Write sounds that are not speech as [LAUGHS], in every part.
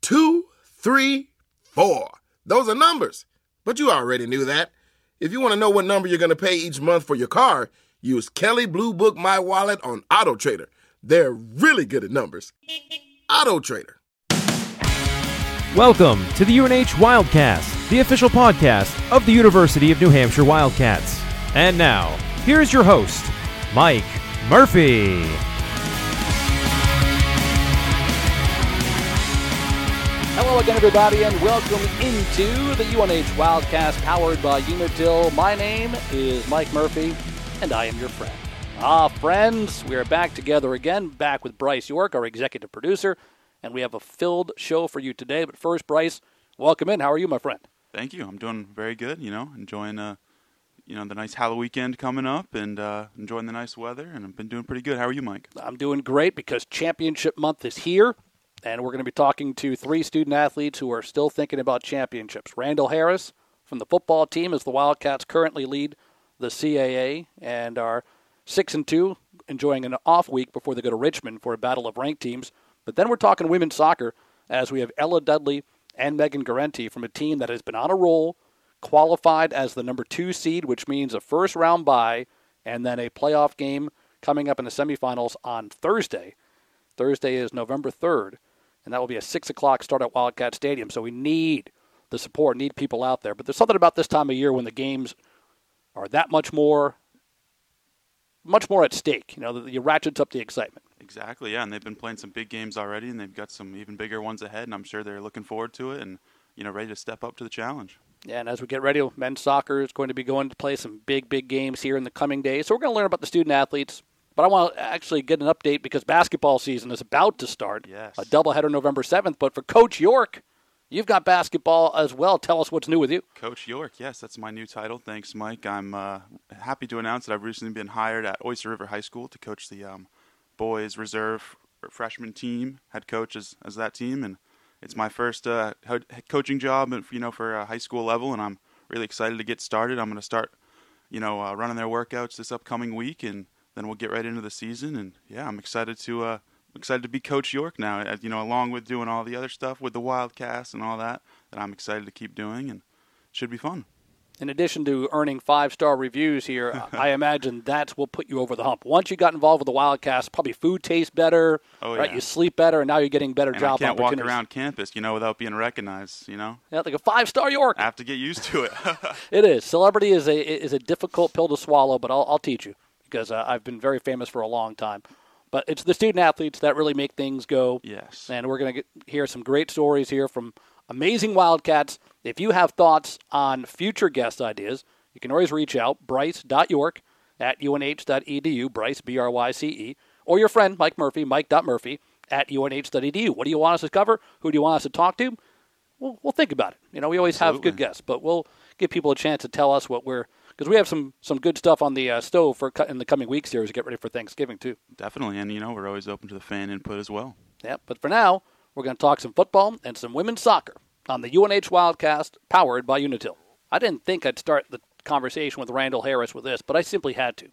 two, three, four. Those are numbers. But you already knew that. If you want to know what number you're going to pay each month for your car, use Kelley Blue Book My Wallet on Auto Trader. They're really good at numbers. Auto Trader. Welcome to the UNH Wildcast, the official podcast of the University of New Hampshire Wildcats. And now, here's your host, Mike Murphy. Hello again, everybody, and welcome into the UNH Wildcast powered by Unitil. My name is Mike Murphy, and I am your friend. Ah, friends, we are back together again, back with Bryce York, our executive producer, and we have a filled show for you today. But first, Bryce, welcome in. How are you, my friend? Thank you. I'm doing very good. You know, enjoying uh, you know, the nice Halloween weekend coming up, and uh, enjoying the nice weather. And I've been doing pretty good. How are you, Mike? I'm doing great because championship month is here, and we're going to be talking to three student athletes who are still thinking about championships. Randall Harris from the football team, as the Wildcats currently lead the CAA and are six and two, enjoying an off week before they go to Richmond for a battle of ranked teams. But then we're talking women's soccer as we have Ella Dudley and Megan Garenti from a team that has been on a roll, qualified as the number two seed, which means a first round bye, and then a playoff game coming up in the semifinals on Thursday. Thursday is November 3rd, and that will be a 6 o'clock start at Wildcat Stadium. So we need the support, need people out there. But there's something about this time of year when the games are that much more much more at stake. You know, you ratchets up the excitement. Exactly. Yeah, and they've been playing some big games already, and they've got some even bigger ones ahead. And I'm sure they're looking forward to it, and you know, ready to step up to the challenge. Yeah, and as we get ready, men's soccer is going to be going to play some big, big games here in the coming days. So we're going to learn about the student athletes. But I want to actually get an update because basketball season is about to start. Yes. A doubleheader November 7th. But for Coach York, you've got basketball as well. Tell us what's new with you. Coach York, yes, that's my new title. Thanks, Mike. I'm uh, happy to announce that I've recently been hired at Oyster River High School to coach the um, boys reserve freshman team, head coach as, as that team, and it's my first uh, head coaching job, you know, for a high school level, and I'm really excited to get started. I'm going to start, you know, uh, running their workouts this upcoming week, and then we'll get right into the season. And yeah, I'm excited to uh, excited to be Coach York now. uh, You know, along with doing all the other stuff with the Wildcast and all that, that I'm excited to keep doing, and should be fun. In addition to earning five star reviews here, [LAUGHS] I imagine that's what put you over the hump. Once you got involved with the Wildcast, probably food tastes better, Oh, right? yeah. You sleep better, and now you're getting better And job I can't walk around campus, you know, without being recognized. You know, Yeah, like a five star York. I have to get used to it. [LAUGHS] It is. Celebrity is a is a difficult pill to swallow, but I'll, I'll teach you because uh, I've been very famous for a long time. But it's the student athletes that really make things go. yes. And we're going to hear some great stories here from amazing Wildcats. If you have thoughts on future guest ideas, you can always reach out, bryce.york at unh.edu, Bryce, B R Y C E, or your friend, Mike Murphy, mike.murphy at unh.edu. What do you want us to cover? Who do you want us to talk to? We'll, we'll think about it. You know, we always have good guests, but we'll give people a chance to tell us what we're because we have some some good stuff on the uh, stove for in the coming weeks here as we get ready for Thanksgiving too. Definitely, and you know, we're always open to the fan input as well. Yeah, but for now, we're going to talk some football and some women's soccer on the UNH Wildcast powered by Unitil. I didn't think I'd start the conversation with Randall Harris with this, but I simply had to.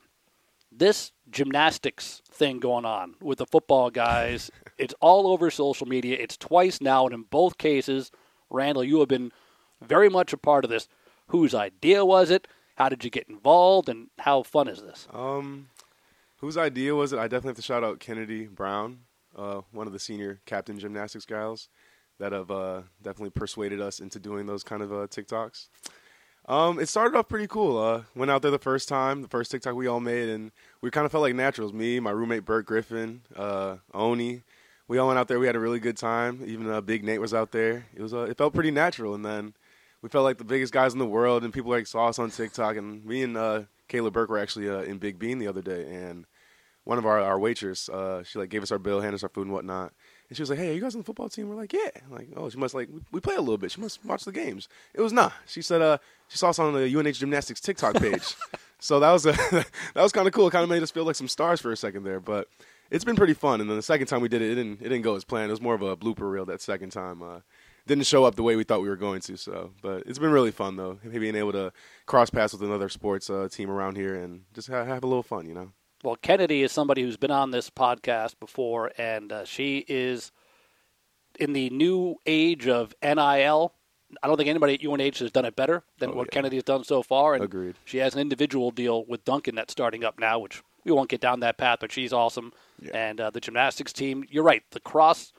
This gymnastics thing going on with the football guys, [LAUGHS] it's all over social media. It's twice now, and in both cases, Randall, you have been very much a part of this. Whose idea was it? How did you get involved? And how fun is this? Um, whose idea was it? I definitely have to shout out Kennedy Brown, uh, one of the senior captain gymnastics guys that have uh, definitely persuaded us into doing those kind of uh, TikToks. Um, it started off pretty cool. Uh, went out there the first time, the first TikTok we all made, and we kind of felt like naturals. Me, my roommate Bert Griffin, uh, Oni, we all went out there. We had a really good time. Even uh, Big Nate was out there. It was uh, it felt pretty natural, and then we felt like the biggest guys in the world, and people like saw us on TikTok. And me and uh, Kayla Burke were actually uh, in Big Bean the other day, and one of our our waitress, uh, she like gave us our bill, handed us our food and whatnot, And she was like, "Hey, are you guys on the football team?" We're like, "Yeah." I'm like, oh, she must like we, play a little bit. She must watch the games. It was nah. She said, "Uh, she saw us on the UNH gymnastics TikTok page." [LAUGHS] so that was a [LAUGHS] that was kind of cool. It kind of made us feel like some stars for a second there, but it's been pretty fun. And then the second time we did it, it didn't it didn't go as planned. It was more of a blooper reel that second time. Uh, didn't show up the way we thought we were going to. So, but it's been really fun though, being able to cross paths with another sports uh, team around here and just have, have a little fun, you know. Well, Kennedy is somebody who's been on this podcast before, and uh, she is in the new age of NIL. I don't think anybody at UNH has done it better than Oh, what yeah. Kennedy has done so far. And Agreed. She has an individual deal with Dunkin' that's starting up now, which we won't get down that path, but she's awesome. And uh, the gymnastics team, you're right, the cross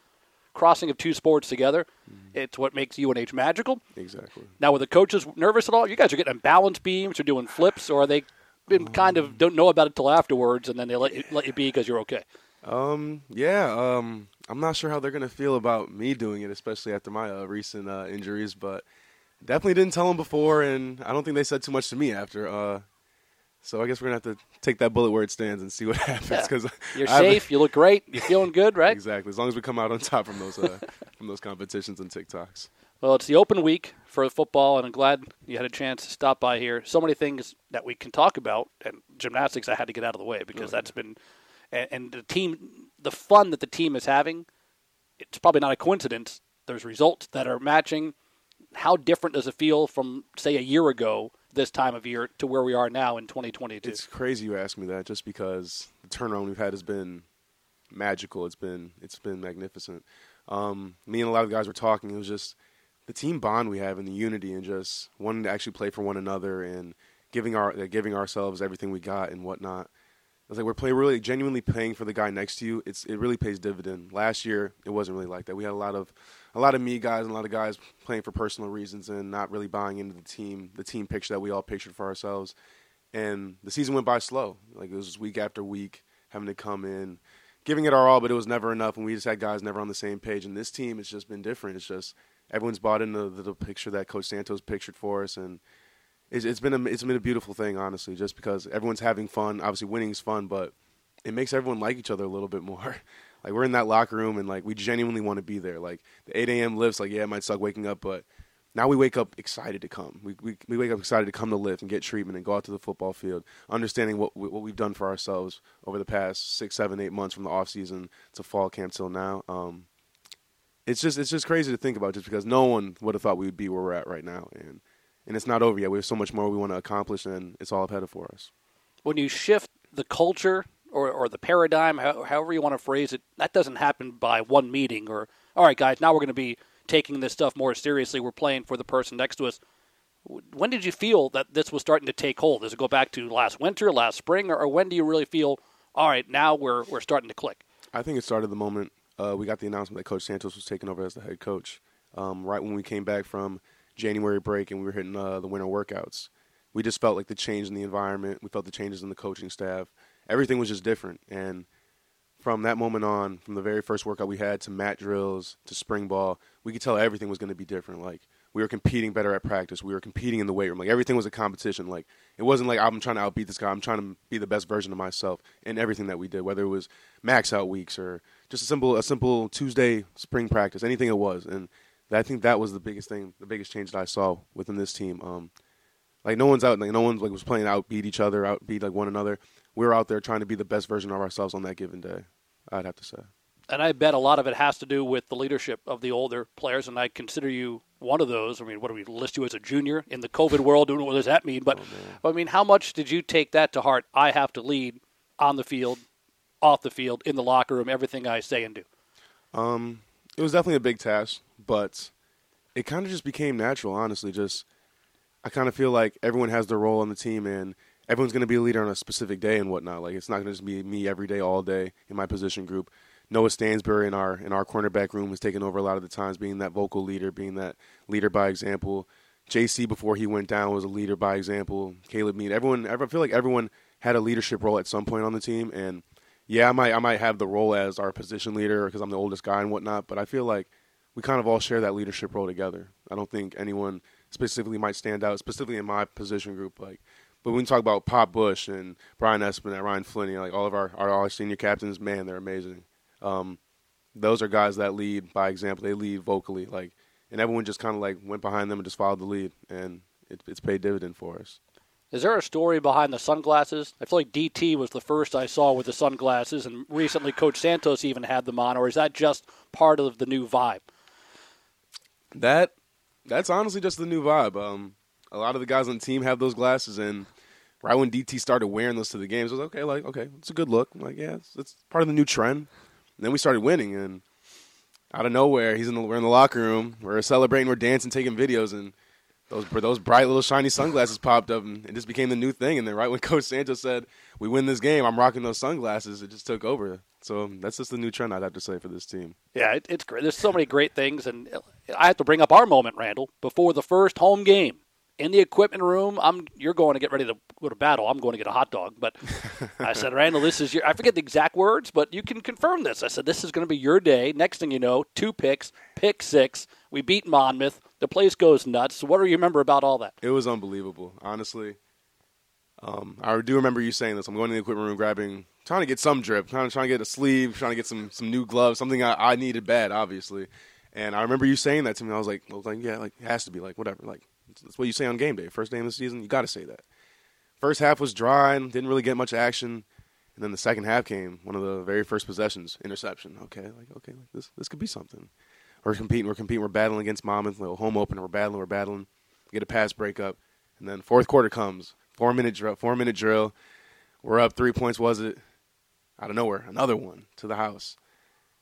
crossing of two sports together, Mm-hmm. it's what makes UNH magical. Exactly. Now, were the coaches nervous at all? You guys are getting balance beams or doing flips, or are they been kind of don't know about it till afterwards, and then they let you, let you be because you're okay? Um, yeah. Um, I'm not sure how they're gonna feel about me doing it, especially after my uh, recent uh, injuries. But definitely didn't tell them before, and I don't think they said too much to me after. Uh, so I guess we're gonna have to take that bullet where it stands and see what [LAUGHS] happens. Yeah. Because You're safe. You look great. You're feeling good, right? Exactly. As long as we come out on top from those uh, from those competitions and TikToks. Well, it's the open week for football, and I'm glad you had a chance to stop by here. So many things that we can talk about, and gymnastics I had to get out of the way because that's been, and, and the team, the fun that the team is having, it's probably not a coincidence. There's results that are matching. How different does it feel from, say, a year ago this time of year to where we are now in 2022? It's crazy you ask me that, just because the turnaround we've had has been magical. It's been it's been magnificent. Um, me and a lot of the guys were talking. It was just the team bond we have and the unity and just wanting to actually play for one another and giving our giving ourselves everything we got and whatnot. It's like we're play really genuinely paying for the guy next to you. It's it really pays dividend. Last year it wasn't really like that. We had a lot of a lot of me guys and a lot of guys playing for personal reasons and not really buying into the team the team picture that we all pictured for ourselves. And the season went by slow. Like it was week after week having to come in, giving it our all, but it was never enough. And we just had guys never on the same page. And this team, it's just been different. It's just everyone's bought into the, the picture that Coach Santos pictured for us, and it's, it's been a it's been a beautiful thing, honestly. Just because everyone's having fun. Obviously, winning's fun, but it makes everyone like each other a little bit more. [LAUGHS] like we're in that locker room, and like we genuinely want to be there. Like the 8 a.m. lifts, like yeah, it might suck waking up, but now we wake up excited to come. We, we we wake up excited to come to lift and get treatment and go out to the football field, understanding what we- what we've done for ourselves over the past six, seven, eight months from the off season to fall camp till now. Um, it's just it's just crazy to think about, just because no one would have thought we would be where we're at right now, and and it's not over yet. We have so much more we want to accomplish, and it's all ahead of for us. when you shift the culture or, or the paradigm, however you want to phrase it, that doesn't happen by one meeting or, all right, guys, now we're going to be taking this stuff more seriously. We're playing for the person next to us. When did you feel that this was starting to take hold? Does it go back to last winter, last spring, or, or when do you really feel, all right, now we're, we're starting to click? I think it started the moment uh, we got the announcement that Coach Santos was taking over as the head coach. Um, right when we came back from January break and we were hitting uh, the winter workouts, we just felt like the change in the environment. We felt the changes in the coaching staff. Everything was just different. And from that moment on, from the very first workout we had to mat drills to spring ball, we could tell everything was going to be different. Like we were competing better at practice. We were competing in the weight room. Like everything was a competition. Like it wasn't like I'm trying to outbeat this guy. I'm trying to be the best version of myself in everything that we did, whether it was max out weeks or just a simple a simple Tuesday spring practice, anything it was. And I think that was the biggest thing, the biggest change that I saw within this team. Um, like no one's out, like no one's like was playing to outbeat each other, outbeat like one another. We were out there trying to be the best version of ourselves on that given day. I'd have to say. And I bet a lot of it has to do with the leadership of the older players, and I consider you one of those. I mean, what do we list you as a junior in the COVID world? What does that mean? But I mean, how much did you take that to heart? I have to lead on the field, off the field, in the locker room, everything I say and do. Um, it was definitely a big task, but it kind of just became natural. Honestly, just I kind of feel like everyone has their role on the team, and everyone's going to be a leader on a specific day and whatnot. Like it's not going to just be me every day, all day in my position group. Noah Stansbury in our in our cornerback room has taken over a lot of the times, being that vocal leader, being that leader by example. JC before he went down was a leader by example. Caleb Mead, everyone, I feel like everyone had a leadership role at some point on the team, and yeah, I might I might have the role as our position leader because I'm the oldest guy and whatnot, but I feel like we kind of all share that leadership role together. I don't think anyone specifically might stand out, specifically in my position group. Like, but when we talk about Pop Bush and Brian Espin and Ryan Flinney, like all of our, our our senior captains, man, they're amazing. Um, those are guys that lead by example. They lead vocally, like, and everyone just kind of like went behind them and just followed the lead, and it, it's paid dividend for us. Is there a story behind the sunglasses? I feel like DT was the first I saw with the sunglasses, and recently Coach Santos even had them on, or is that just part of the new vibe? That that's honestly just the new vibe. Um, a lot of the guys on the team have those glasses, and right when DT started wearing those to the games, I was like, okay, like okay, it's a good look. I'm like, yeah, it's, it's part of the new trend. And then we started winning, and out of nowhere, he's in the, we're in the locker room, we're celebrating, we're dancing, taking videos, and those those bright little shiny sunglasses popped up, and it just became the new thing. And then right when [LAUGHS] Coach Santos said we win this game, I'm rocking those sunglasses. It just took over. So um, that's just the new trend I'd have to say for this team. Yeah, it, it's great. There's so many great things, and uh, I have to bring up our moment, Randall, before the first home game in the equipment room. I'm you're going to get ready to go to battle. I'm going to get a hot dog. But [LAUGHS] I said, Randall, this is your. I forget the exact words, but you can confirm this. I said, this is going to be your day. Next thing you know, two picks, pick six. We beat Monmouth. The place goes nuts. What do you remember about all that? It was unbelievable, honestly. Um, I do remember you saying this. I'm going to the equipment room, grabbing, trying to get some drip, trying to trying to get a sleeve, trying to get some some new gloves, something I, I needed bad, obviously. And I remember you saying that to me. I was like, I was like, yeah, like it has to be like whatever, like that's what you say on game day. First game of the season, you got to say that. First half was dry and didn't really get much action. And then the second half came, one of the very first possessions, interception. Okay, like okay, like this this could be something. We're competing, we're competing, we're battling against Monmouth, little home opener, we're battling, we're battling. we Get a pass breakup, and then fourth quarter comes, four minute drill, four minute drill. We're up three points, was it? Out of nowhere, another one to the house,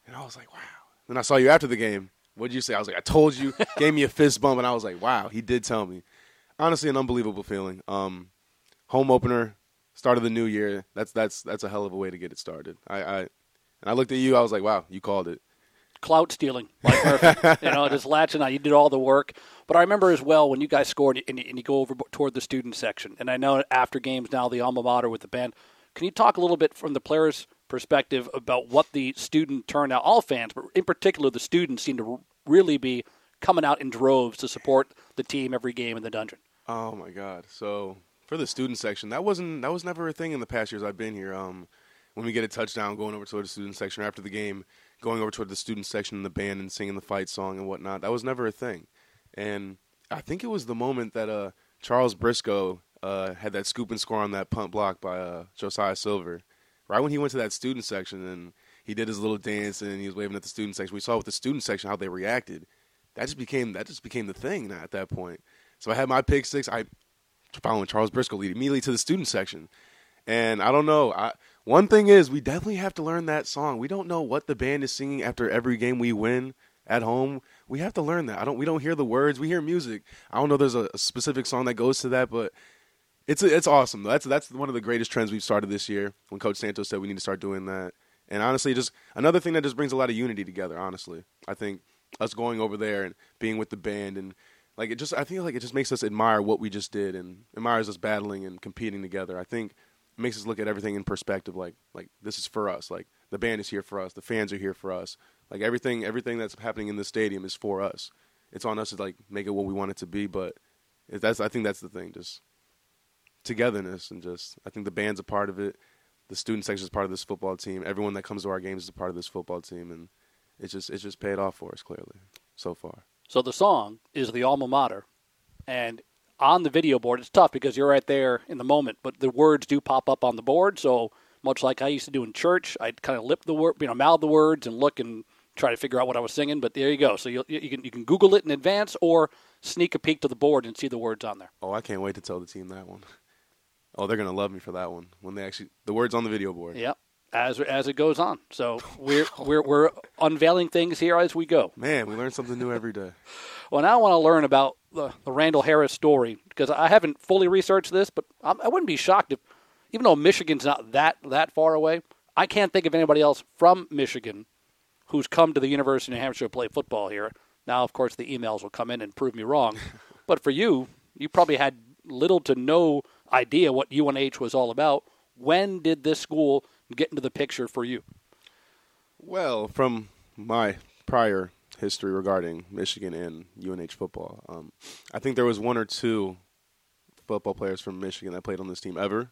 and I was like, wow. Then I saw you after the game. What did you say? I was like, I told you. [LAUGHS] Gave me a fist bump, and I was like, wow, he did tell me. Honestly, an unbelievable feeling. Um, home opener, start of the new year. That's that's that's a hell of a way to get it started. I, I and I looked at you. I was like, wow, you called it. Clout stealing, like Murphy. [LAUGHS] you know, just latching on. You did all the work. But I remember as well when you guys scored and, and you go over toward the student section. And I know after games now, the alma mater with the band. Can you talk a little bit from the players' perspective about what the student turnout, all fans, but in particular the students, seem to really be coming out in droves to support the team every game in the dungeon? Oh my God! So for the student section, that wasn't that was never a thing in the past years I've been here. Um, when we get a touchdown, going over toward the student section after the game, going over toward the student section in the band and singing the fight song and whatnot, that was never a thing. And I think it was the moment that uh, Charles Briscoe uh, had that scoop and score on that punt block by uh, Josiah Silver. Right when he went to that student section and he did his little dance and he was waving at the student section. We saw with the student section how they reacted. That just became that just became the thing at that point. So I had my pick six. I following Charles Briscoe lead immediately to the student section. And I don't know. I, one thing is, we definitely have to learn that song. We don't know what the band is singing after every game we win at home. We have to learn that. I don't. We don't hear the words. We hear music. I don't know. There's a, a specific song that goes to that, but it's it's awesome. That's that's one of the greatest trends we've started this year. When Coach Santos said we need to start doing that, and honestly, just another thing that just brings a lot of unity together. Honestly, I think us going over there and being with the band and like it just I feel like it just makes us admire what we just did and admires us battling and competing together. I think makes us look at everything in perspective like like this is for us. Like the band is here for us, the fans are here for us. Like everything everything that's happening in the stadium is for us. It's on us to like make it what we want it to be, but that's I think that's the thing just togetherness and just I think the band's a part of it. The student section is part of this football team. Everyone that comes to our games is a part of this football team and it's just it's just paid off for us clearly so far. So the song is the alma mater, and on the video board, it's tough because you're right there in the moment, but the words do pop up on the board. So much like I used to do in church, I'd kind of lip the word, you know, mouth the words and look and try to figure out what I was singing. But there you go. So you you can you can Google it in advance or sneak a peek to the board and see the words on there. Oh, I can't wait to tell the team that one. Oh, they're gonna love me for that one when they actually the words on the video board. Yep as as it goes on. So [LAUGHS] we're we're we're unveiling things here as we go. Man, we learn something new every day. Well, now I want to learn about the, the Randall Harris story because I haven't fully researched this, but I'm, I would not be shocked if, even though Michigan's not that that far away, I can't think of anybody else from Michigan who's come to the University of New Hampshire to play football here. Now, of course, the emails will come in and prove me wrong, [LAUGHS] but for you, you probably had little to no idea what UNH was all about. When did this school get into the picture for you? Well, from my prior history regarding Michigan and UNH football, um, I think there was one or two football players from Michigan that played on this team ever.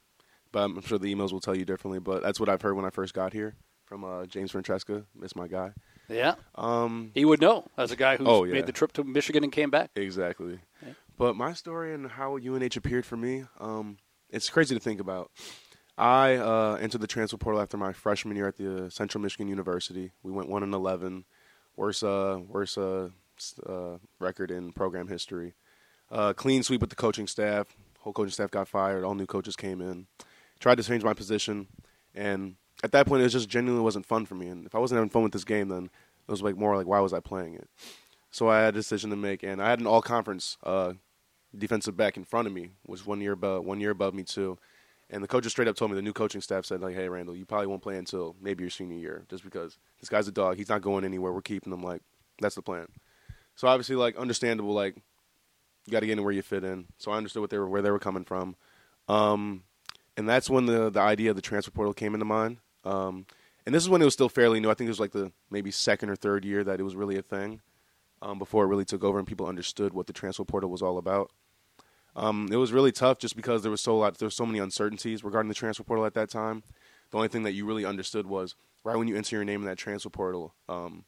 But I'm sure the emails will tell you differently. But that's what I've heard when I first got here from uh, James Francesca. Miss my guy. Yeah. Um, He would know as a guy who Oh, yeah. made the trip to Michigan and came back. Exactly. But my story and how UNH appeared for me, um, it's crazy to think about. I uh, entered the transfer portal after my freshman year at the Central Michigan University. We went one and eleven, worst uh, worst uh, uh, record in program history. Uh, clean sweep with the coaching staff. Whole coaching staff got fired. All new coaches came in. Tried to change my position, and at that point, it just genuinely wasn't fun for me. And if I wasn't having fun with this game, then it was like more like why was I playing it? So I had a decision to make, and I had an all-conference uh, defensive back in front of me, was one year above one year above me too. And the coach just straight up told me the new coaching staff said like, "Hey Randall, you probably won't play until maybe your senior year, just because this guy's a dog. He's not going anywhere. We're keeping him. Like that's the plan." So obviously, like understandable, like you got to get in where you fit in. So I understood what they were where they were coming from, um, and that's when the the idea of the transfer portal came into mind. Um, and this is when it was still fairly new. I think it was like the maybe second or third year that it was really a thing um, before it really took over and people understood what the transfer portal was all about. Um, it was really tough just because there was so lot, there were so many uncertainties regarding the transfer portal at that time. The only thing that you really understood was right when you enter your name in that transfer portal, um,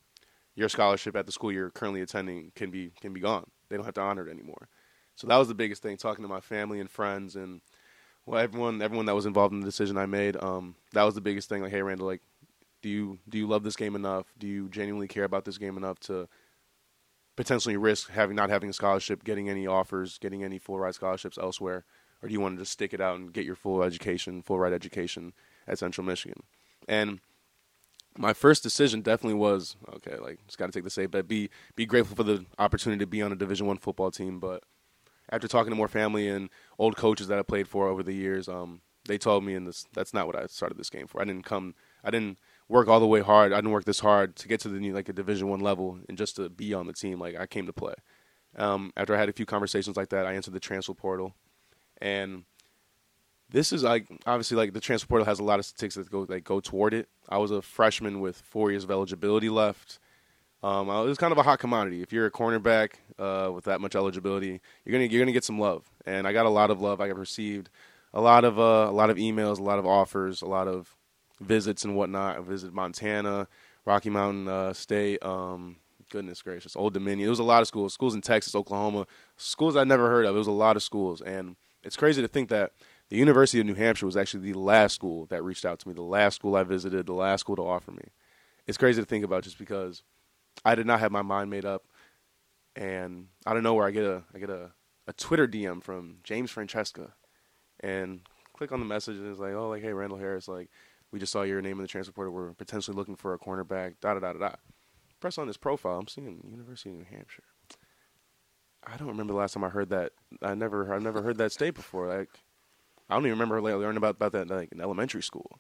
your scholarship at the school you're currently attending can be can be gone. They don't have to honor it anymore. So that was the biggest thing. Talking to my family and friends and well, everyone everyone that was involved in the decision I made, um, that was the biggest thing. Like, hey, Randall, like, do you do you love this game enough? Do you genuinely care about this game enough to potentially risk having not having a scholarship, getting any offers, getting any full ride scholarships elsewhere, or do you want to just stick it out and get your full education, full ride education at Central Michigan? And my first decision definitely was okay, like just got to take the safe bet. Be be grateful for the opportunity to be on a Division One football team, but after talking to more family and old coaches that I played for over the years, um, they told me, and this that's not what I started this game for. I didn't come, I didn't work all the way hard. I didn't work this hard to get to the like a Division One level and just to be on the team. Like I came to play. Um, after I had a few conversations like that, I entered the transfer portal, and this is like obviously like the transfer portal has a lot of statistics that go that go toward it. I was a freshman with four years of eligibility left. Um, it was kind of a hot commodity. If you're a cornerback uh, with that much eligibility, you're gonna you're gonna get some love, and I got a lot of love. I received a lot of uh, a lot of emails, a lot of offers, a lot of visits and whatnot. I visited Montana, Rocky Mountain uh, State. Um, goodness gracious, Old Dominion. It was a lot of schools. Schools in Texas, Oklahoma, schools I'd never heard of. It was a lot of schools, and it's crazy to think that the University of New Hampshire was actually the last school that reached out to me, the last school I visited, the last school to offer me. It's crazy to think about just because I did not have my mind made up, and I don't know where I get a I get a, a Twitter DM from James Francesca, and click on the message and it's like, oh, like hey Randall Harris, like we just saw your name in the transfer portal. We're potentially looking for a cornerback. Da da da da da. Press on this profile. I'm seeing University of New Hampshire. I don't remember the last time I heard that. I never I never heard that state before. Like I don't even remember like, learning about about that like in elementary school.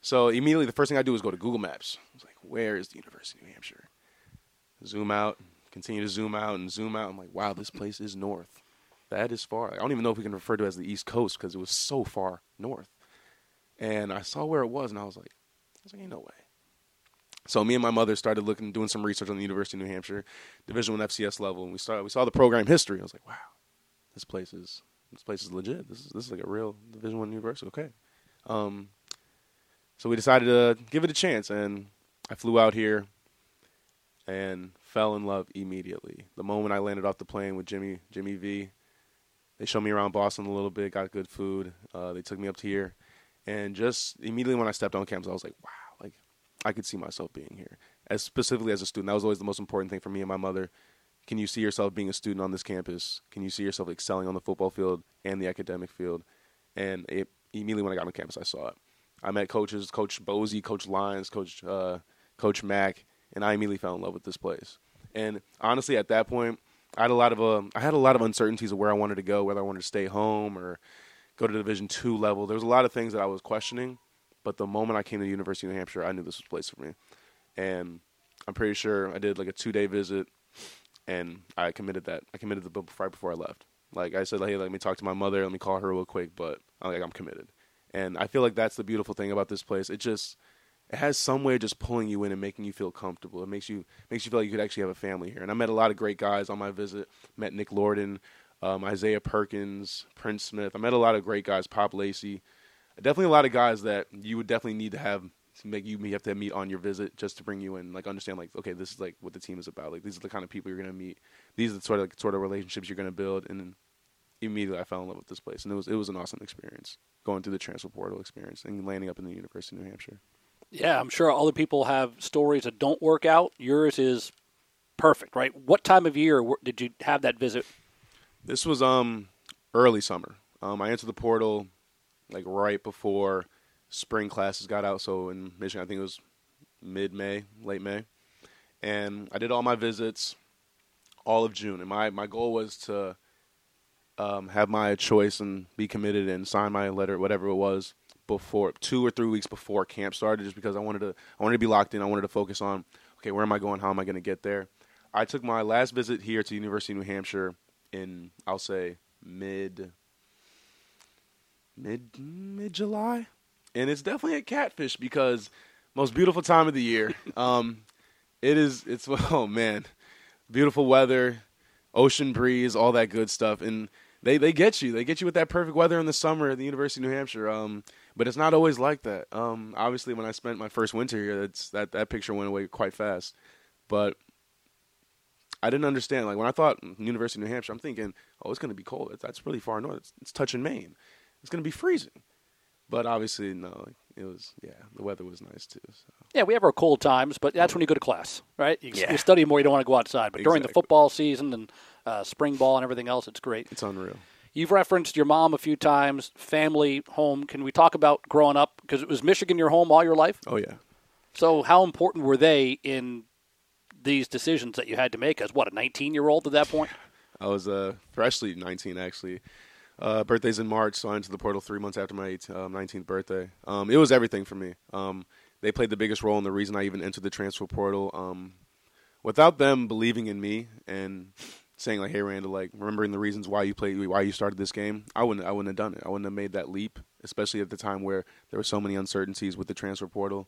So immediately the first thing I do is go to Google Maps. I was like, where is the University of New Hampshire? Zoom out, continue to zoom out and zoom out. I'm like, wow, this place is north. That is far. I don't even know if we can refer to it as the East Coast because it was so far north. And I saw where it was, and I was like, I was like, ain't no way. So me and my mother started looking, doing some research on the University of New Hampshire, Division One FCS level, and we started. We saw the program history. I was like, wow, this place is this place is legit. This is this is like a real Division One university. Okay. Um, so we decided to give it a chance, and I flew out here and fell in love immediately. The moment I landed off the plane with Jimmy Jimmy V, they showed me around Boston a little bit, got good food. Uh, they took me up to here, and just immediately when I stepped on campus, I was like, wow, like I could see myself being here. As specifically as a student, that was always the most important thing for me and my mother. Can you see yourself being a student on this campus? Can you see yourself excelling on the football field and the academic field? And it, immediately when I got on campus, I saw it. I met coaches, Coach Posey, Coach Lyons, Coach uh, Coach Mack, and I immediately fell in love with this place. And honestly, at that point, I had a lot of uh, I had a lot of uncertainties of where I wanted to go, whether I wanted to stay home or go to Division two level. There was a lot of things that I was questioning, but the moment I came to the University of New Hampshire, I knew this was the place for me. And I'm pretty sure I did like a two day visit, and I committed that. I committed the book right before I left. Like I said, hey, let me talk to my mother. Let me call her real quick, but I'm like I'm committed. And I feel like that's the beautiful thing about this place. It just it has some way of just pulling you in and making you feel comfortable. It makes you makes you feel like you could actually have a family here. And I met a lot of great guys on my visit. Met Nick Lorden, um, Isaiah Perkins, Prince Smith. I met a lot of great guys. Pop Lacey. Definitely a lot of guys that you would definitely need to have make you, have to meet on your visit just to bring you in, like understand like okay, this is like what the team is about. Like these are the kind of people you're gonna meet. These are the sort of like, sort of relationships you're gonna build, and immediately I fell in love with this place, and it was it was an awesome experience going through the transfer portal experience and landing up in the University of New Hampshire. Yeah, I'm sure other people have stories that don't work out. Yours is perfect, right? What time of year did you have that visit? This was um early summer. Um, I entered the portal like right before spring classes got out. So in Michigan, I think it was mid May, late May, and I did all my visits all of June. And my my goal was to um, have my choice and be committed and sign my letter, whatever it was, before two or three weeks before camp started, just because I wanted to I wanted to be locked in. I wanted to focus on okay, where am I going? How am I going to get there? I took my last visit here to University of New Hampshire in I'll say mid mid mid July, and it's definitely a catfish because most beautiful time of the year. [LAUGHS] Um, it is. It's [LAUGHS] oh man, beautiful weather, ocean breeze, all that good stuff, and they they get you. They get you with that perfect weather in the summer at the University of New Hampshire. Um, but it's not always like that. Um, obviously, when I spent my first winter here, it's that that picture went away quite fast. But I didn't understand. Like when I thought University of New Hampshire, I'm thinking, oh, it's going to be cold. That's really far north. It's, it's touching Maine. It's going to be freezing. But obviously, no. It was yeah. The weather was nice too. So. Yeah, we have our cold times, but that's when you go to class, right? You, yeah. you study more. You don't want to go outside. But exactly. during the football season and uh, spring ball and everything else, it's great. It's unreal. You've referenced your mom a few times, family, home. Can we talk about growing up? Because it was Michigan your home all your life? Oh, yeah. So, how important were they in these decisions that you had to make as what a 19 year old at that point? [LAUGHS] I was uh, freshly 19 actually. Uh, birthday's in March, so I entered the portal three months after my um, 19th birthday. Um, it was everything for me. Um, they played the biggest role in the reason I even entered the transfer portal. Um, without them believing in me and saying like, "Hey, Randall, like remembering the reasons why you played, why you started this game," I wouldn't, I wouldn't have done it. I wouldn't have made that leap, especially at the time where there were so many uncertainties with the transfer portal.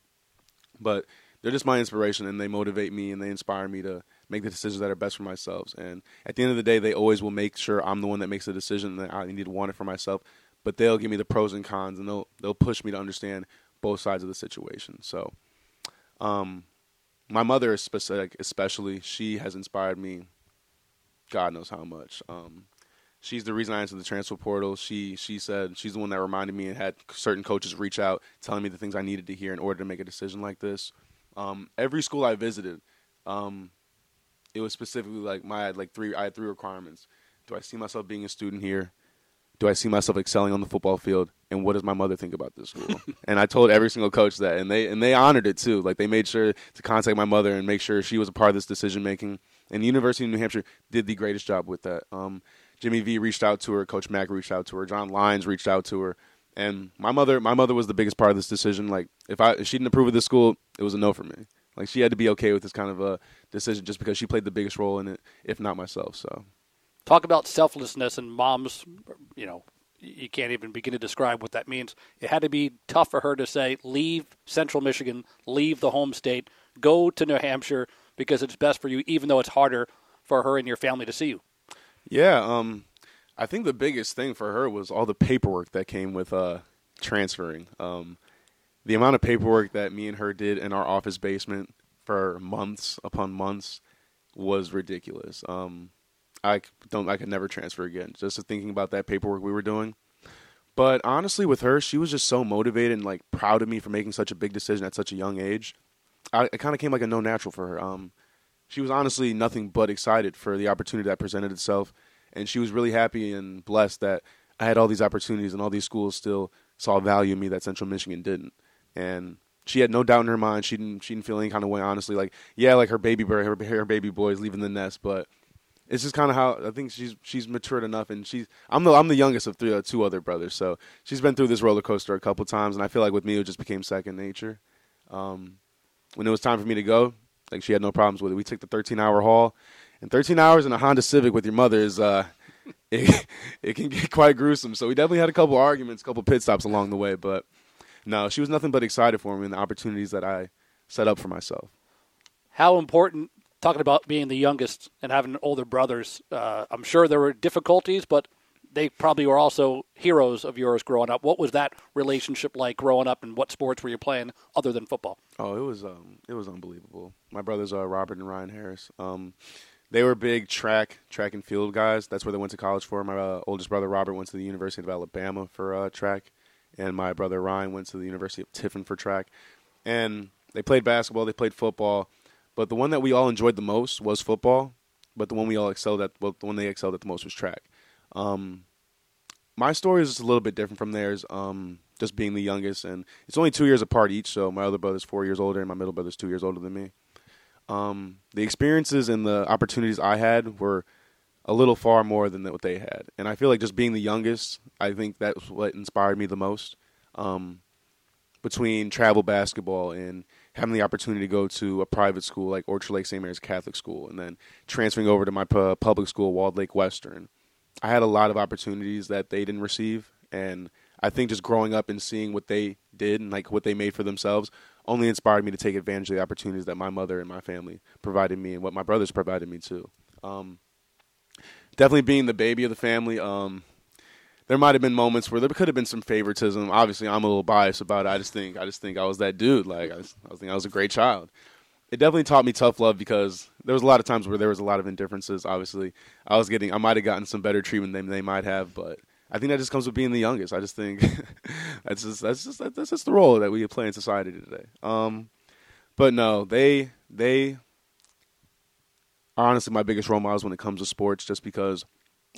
But they're just my inspiration and they motivate me and they inspire me to make the decisions that are best for myself. And at the end of the day, they always will make sure I'm the one that makes the decision that I need to want it for myself. But they'll give me the pros and cons and they'll they'll push me to understand both sides of the situation. So, um, my mother is specific, especially she has inspired me. God knows how much. Um, she's the reason I entered the transfer portal. She she said she's the one that reminded me and had certain coaches reach out telling me the things I needed to hear in order to make a decision like this. Um, every school I visited, um, it was specifically like my like three I had three requirements. Do I see myself being a student here? Do I see myself excelling on the football field? And what does my mother think about this school? [LAUGHS] and I told every single coach that, and they and they honored it too. Like they made sure to contact my mother and make sure she was a part of this decision making. And the University of New Hampshire did the greatest job with that. Um, Jimmy V reached out to her, Coach Mack reached out to her, John Lyons reached out to her. And my mother, my mother was the biggest part of this decision. Like, if I if she didn't approve of this school, it was a no for me. Like, she had to be okay with this kind of a decision just because she played the biggest role in it, if not myself. So, talk about selflessness and mom's. You know, you can't even begin to describe what that means. It had to be tough for her to say, leave Central Michigan, leave the home state, go to New Hampshire because it's best for you, even though it's harder for her and your family to see you. Yeah, um, I think the biggest thing for her was all the paperwork that came with uh, transferring. Um, the amount of paperwork that me and her did in our office basement for months upon months was ridiculous. Um, I don't, I could never transfer again. Just thinking about that paperwork we were doing. But honestly, with her, she was just so motivated and like proud of me for making such a big decision at such a young age. I, it kind of came like a no natural for her. Um, she was honestly nothing but excited for the opportunity that presented itself and she was really happy and blessed that I had all these opportunities and all these schools still saw value in me that Central Michigan didn't. And she had no doubt in her mind. She didn't. She didn't feel any kind of way. Honestly, like yeah, like her baby her, her baby boy is leaving the nest, but it's just kind of how I think she's she's matured enough, and she's I'm the I'm the youngest of three, uh, two other brothers, so she's been through this roller coaster a couple times, and I feel like with me it just became second nature. Um, when it was time for me to go, like she had no problems with it. We took the 13 hour haul, and 13 hours in a Honda Civic with your mother is uh, [LAUGHS] it, it can get quite gruesome. So we definitely had a couple arguments, a couple pit stops along the way, but no, she was nothing but excited for me and the opportunities that I set up for myself. How important talking about being the youngest and having older brothers? Uh, I'm sure there were difficulties, but they probably were also heroes of yours growing up. What was that relationship like growing up, and what sports were you playing other than football? Oh, it was um, it was unbelievable. My brothers are Robert and Ryan Harris. Um, they were big track track and field guys. That's where they went to college for. My uh, oldest brother Robert went to the University of Alabama for uh, track, and my brother Ryan went to the University of Tiffin for track. And they played basketball, they played football, but the one that we all enjoyed the most was football. But the one we all excelled at, well, the one they excelled at the most was track. Um, my story is a little bit different from theirs. Um, just being the youngest, and it's only two years apart each. So my other brother's four years older, and my middle brother's two years older than me. Um, the experiences and the opportunities I had were a little far more than what they had, and I feel like just being the youngest, I think that's what inspired me the most. Um, between travel basketball and having the opportunity to go to a private school like Orchard Lake St. Mary's Catholic School, and then transferring over to my public school, Walled Lake Western, I had a lot of opportunities that they didn't receive, and I think just growing up and seeing what they did and like what they made for themselves only inspired me to take advantage of the opportunities that my mother and my family provided me and what my brothers provided me too. Um, definitely being the baby of the family. Um, there might have been moments where there could have been some favoritism. Obviously, I'm a little biased about it. I just think I just think I was that dude. Like I, was, I think I was a great child. It definitely taught me tough love because there was a lot of times where there was a lot of indifferences. Obviously, I was getting I might have gotten some better treatment than they might have, but I think that just comes with being the youngest. I just think [LAUGHS] that's just that's just that's just the role that we play in society today. Um, but no, they they are honestly my biggest role models when it comes to sports, just because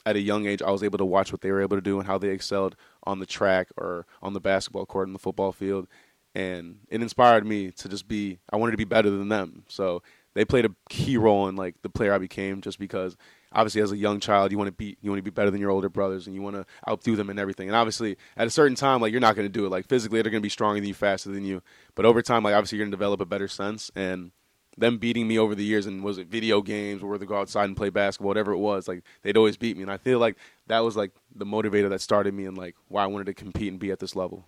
at a young age I was able to watch what they were able to do and how they excelled on the track or on the basketball court and the football field, and it inspired me to just be. I wanted to be better than them, so they played a key role in like the player I became, just because obviously as a young child you want to be you want to be better than your older brothers and you want to outdo them and everything. And obviously at a certain time like you're not going to do it. Like physically they're going to be stronger than you faster than you. But over time like obviously you're going to develop a better sense. And them beating me over the years and was it video games or to go outside and play basketball whatever it was like they'd always beat me. And i feel like that was like the motivator that started me and like why i wanted to compete and be at this level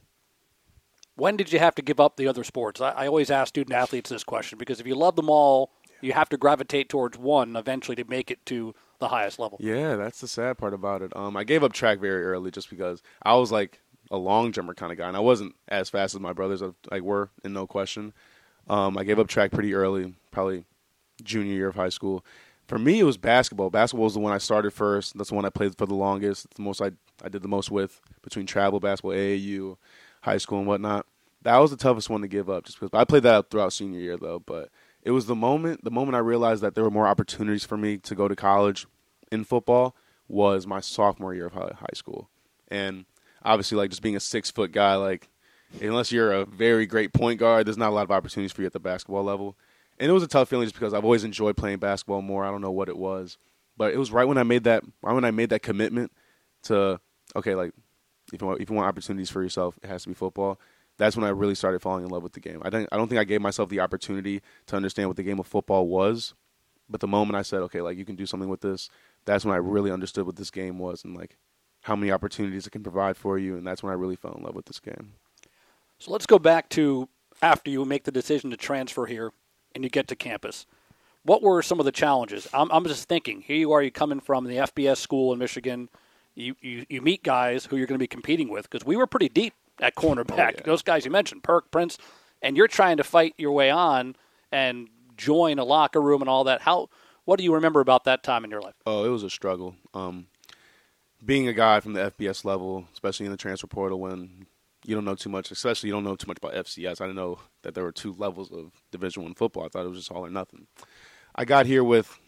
when did you have to give up the other sports i, I always ask student athletes this question because if you love them all you have to gravitate towards one eventually to make it to the highest level. Yeah, that's the sad part about it. Um, I gave up track very early just because I was like a long jumper kind of guy, and I wasn't as fast as my brothers like were, in no question. Um, I gave up track pretty early, probably junior year of high school. For me, it was basketball. Basketball was the one I started first. That's the one I played for the longest. It's the most I I did the most with between travel basketball, AAU, high school, and whatnot. That was the toughest one to give up, just because I played that throughout senior year though. But it was the moment the moment I realized that there were more opportunities for me to go to college in football was my sophomore year of high school, and obviously like just being a six foot guy, like unless you're a very great point guard, there's not a lot of opportunities for you at the basketball level. And it was a tough feeling just because I've always enjoyed playing basketball more. I don't know what it was, but it was right when I made that right when I made that commitment to okay, like if you want, if you want opportunities for yourself, it has to be football that's when I really started falling in love with the game. I don't, I don't think I gave myself the opportunity to understand what the game of football was, but the moment I said, okay, like you can do something with this, that's when I really understood what this game was and like how many opportunities it can provide for you, and that's when I really fell in love with this game. So let's go back to after you make the decision to transfer here and you get to campus. What were some of the challenges? I'm, I'm just thinking. Here you are, you coming from the FBS school in Michigan. You, you, you meet guys who you're going to be competing with because we were pretty deep at cornerback. Oh, yeah. Those guys you mentioned, Perk, Prince, and you're trying to fight your way on and join a locker room and all that. How? What do you remember about that time in your life? Oh, it was a struggle. Um, being a guy from the FBS level, especially in the transfer portal, when you don't know too much, especially you don't know too much about FCS. I didn't know that there were two levels of Division One football. I thought it was just all or nothing. I got here with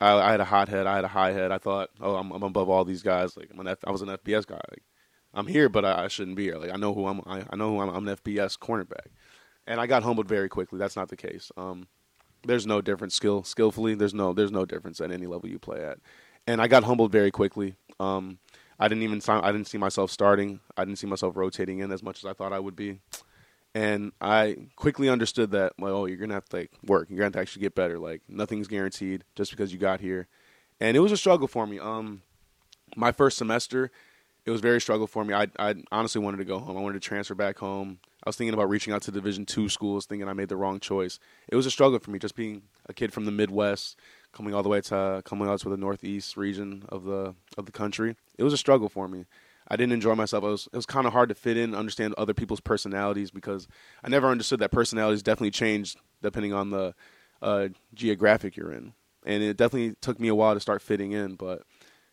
I, I, had a hot head, I had a high head. I thought, oh, I'm, I'm above all these guys. Like I'm an F, I was an FBS guy. Like, I'm here, but I, I shouldn't be here. Like I know who I'm. I, I know who I'm. I'm an FBS cornerback, and I got humbled very quickly. That's not the case. Um, there's no difference skill skillfully. There's no there's no difference at any level you play at, and I got humbled very quickly. Um, I didn't even sign, I didn't see myself starting. I didn't see myself rotating in as much as I thought I would be, and I quickly understood that. Well, oh, you're gonna have to like work. You're gonna have to actually get better. Like nothing's guaranteed just because you got here, and it was a struggle for me. Um, my first semester it was very struggle for me. I, I honestly wanted to go home. I wanted to transfer back home. I was thinking about reaching out to Division two schools, thinking I made the wrong choice. It was a struggle for me, just being a kid from the Midwest, coming all the way to coming out to the northeast region of the of the country. It was a struggle for me. I didn't enjoy myself. It was it was kind of hard to fit in, understand other people's personalities because I never understood that personalities definitely changed depending on the uh, geographic you're in, and it definitely took me a while to start fitting in. But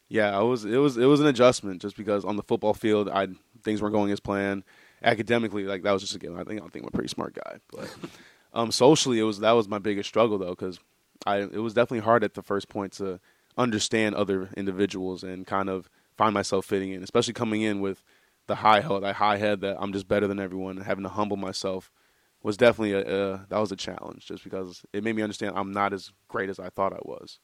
yeah, I was it was it was an adjustment just because on the football field, I things weren't going as planned. Academically, like that was just again, I think I think I'm a pretty smart guy, but [LAUGHS] um, socially, it was that was my biggest struggle though because I it was definitely hard at the first point to understand other individuals and kind of find myself fitting in, especially coming in with the high head, that high head that I'm just better than everyone, and having to humble myself was definitely a, a that was a challenge, just because it made me understand I'm not as great as I thought I was.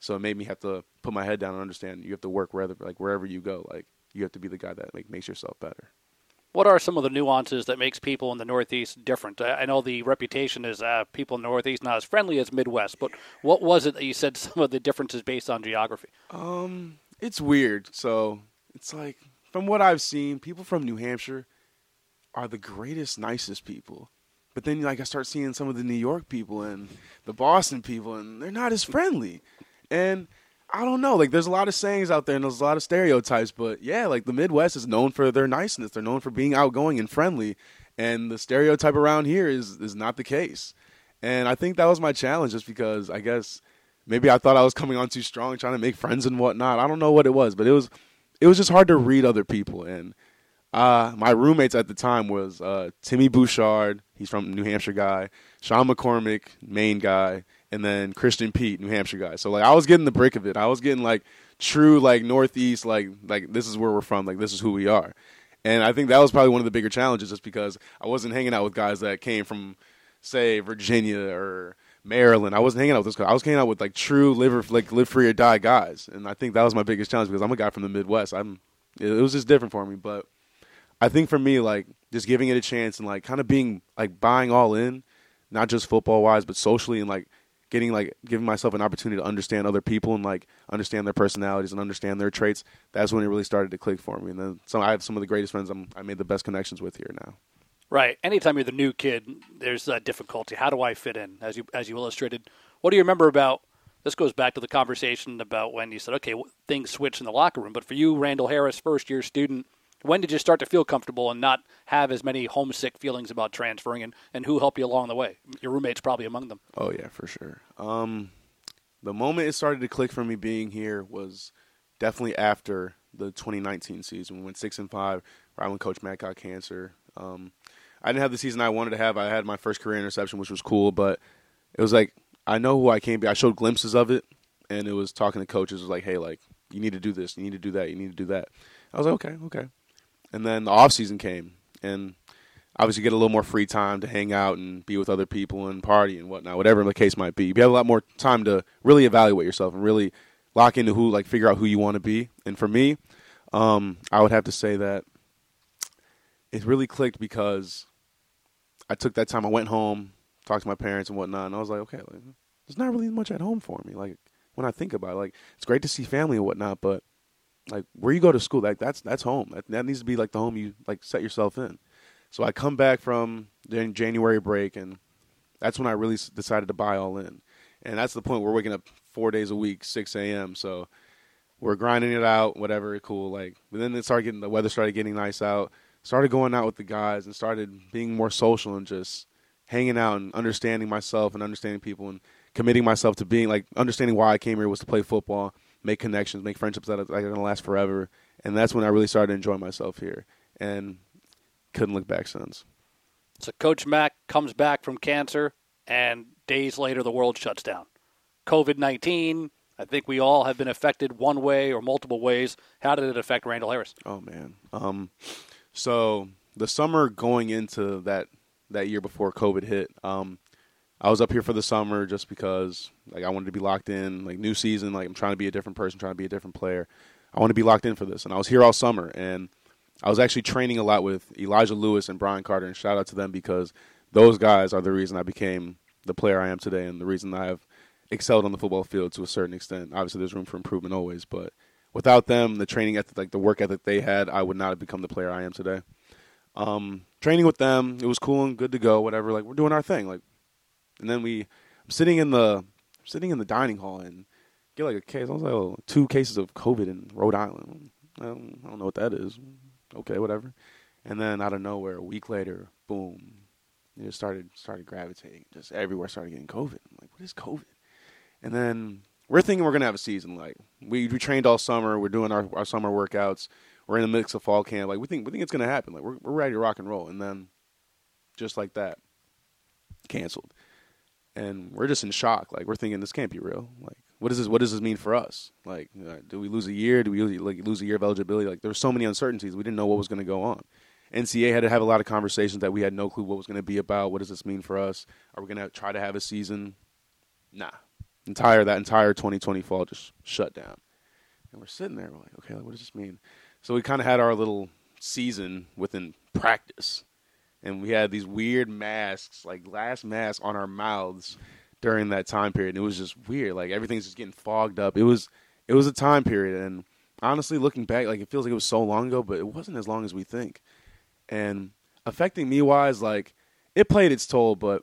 So it made me have to put my head down and understand you have to work wherever like wherever you go, like you have to be the guy that like makes yourself better. What are some of the nuances that makes people in the Northeast different? I know the reputation is uh, people in the Northeast not as friendly as Midwest, but what was it that you said [LAUGHS] some of the differences based on geography? Um, it's weird. So it's like from what I've seen, people from New Hampshire are the greatest, nicest people. But then like I start seeing some of the New York people and the Boston people, and they're not as friendly. And I don't know. Like, there's a lot of sayings out there, and there's a lot of stereotypes. But yeah, like the Midwest is known for their niceness. They're known for being outgoing and friendly, and the stereotype around here is is not the case. And I think that was my challenge, just because I guess maybe I thought I was coming on too strong, trying to make friends and whatnot. I don't know what it was, but it was it was just hard to read other people. And uh, my roommates at the time was uh, Timmy Bouchard. He's from New Hampshire guy. Sean McCormick, Maine guy and then Christian Pete, New Hampshire guy. So like I was getting the brick of it. I was getting like true like Northeast, like like this is where we're from, like this is who we are. And I think that was probably one of the bigger challenges, just because I wasn't hanging out with guys that came from, say, Virginia or Maryland. I wasn't hanging out with those. I was hanging out with like true live like live free or die guys. And I think that was my biggest challenge because I'm a guy from the Midwest. I'm it was just different for me, but I think for me, like just giving it a chance and like kind of being like buying all in, not just football wise, but socially and like getting like giving myself an opportunity to understand other people and like understand their personalities and understand their traits that's when it really started to click for me and then so i have some of the greatest friends I'm, i made the best connections with here now right. Anytime you're the new kid there's that difficulty. How do i fit in? As you as you illustrated what do you remember about this goes back to the conversation about when you said okay things switched in the locker room. But for you randall harris first year student when did you start to feel comfortable and not have as many homesick feelings about transferring? And, and who helped you along the way? Your roommates probably among them. Oh yeah for sure. Um, the moment it started to click for me being here was definitely after the 2019 season. We went six and five right when coach matt got cancer. Um, i didn't have the season i wanted to have. I had my first career interception which was cool but it was like i know who i can be. I showed glimpses of it and it was talking to coaches. Was like hey like you need to do this. You need to do that. You need to do that. I was like okay okay. And then the off season came, and obviously get a little more free time to hang out and be with other people and party and whatnot, whatever the case might be. You have a lot more time to really evaluate yourself and really lock into who, like, figure out who you want to be. And for me, um, I would have to say that it really clicked because I took that time. I went home, talked to my parents and whatnot, and I was like, okay, like, there's not really much at home for me. Like when I think about it, like it's great to see family and whatnot, but like where you go to school, like that's that's home. That, that needs to be like the home you like set yourself in. So I come back from the January break, and that's when I really decided to buy all in. And that's the point we're waking up four days a week, 6 a.m. So we're grinding it out, whatever, cool. Like, but then it started getting the weather started getting nice out. Started going out with the guys and started being more social and just hanging out and understanding myself and understanding people and committing myself to being like understanding why I came here was to play football make connections, make friendships that are, going to last forever. And that's when I really started enjoying myself here, and couldn't look back since. So Coach Mack comes back from cancer, and days later the world shuts down. COVID nineteen. I think we all have been affected one way or multiple ways. How did it affect Randall Harris? Oh man. Um, so the summer going into that that year before COVID hit, um, I was up here for the summer just because like I wanted to be locked in. Like new season, like I'm trying to be a different person, trying to be a different player. I want to be locked in for this, and I was here all summer, and I was actually training a lot with Elijah Lewis and Brian Carter, and shout out to them because those guys are the reason I became the player I am today, and the reason I have excelled on the football field to a certain extent. Obviously, there's room for improvement always, but without them, the training ethic, like the work ethic they had, I would not have become the player I am today. Um, training with them, it was cool and good to go. Whatever, like we're doing our thing. Like and then we, I'm sitting in the sitting in the dining hall and get like a case. I was like, oh, two cases of COVID in Rhode Island. I don't, I don't know what that is. Okay, whatever. And then out of nowhere, a week later, boom, it started started gravitating. Just everywhere started getting COVID. I'm like, what is COVID? And then we're thinking we're gonna have a season. Like we we trained all summer. We're doing our, our summer workouts. We're in the mix of fall camp. Like we think we think it's gonna happen. Like we're we're ready to rock and roll. And then just like that, canceled. And we're just in shock. Like we're thinking this can't be real. Like what does this what does this mean for us? Like uh, do we lose a year? Do we lose, like lose a year of eligibility? Like there's so many uncertainties. We didn't know what was going to go on. NCAA had to have a lot of conversations that we had no clue what was going to be about. What does this mean for us? Are we going to try to have a season? Nah. Entire that entire 2020 fall just shut down. And we're sitting there, we're like, okay, what does this mean? So we kind of had our little season within practice, and we had these weird masks, like glass masks, on our mouths during that time period. And it was just weird. Like everything's just getting fogged up. It was it was a time period, and honestly, looking back, like it feels like it was so long ago, but it wasn't as long as we think and affecting me wise, like it played its toll, but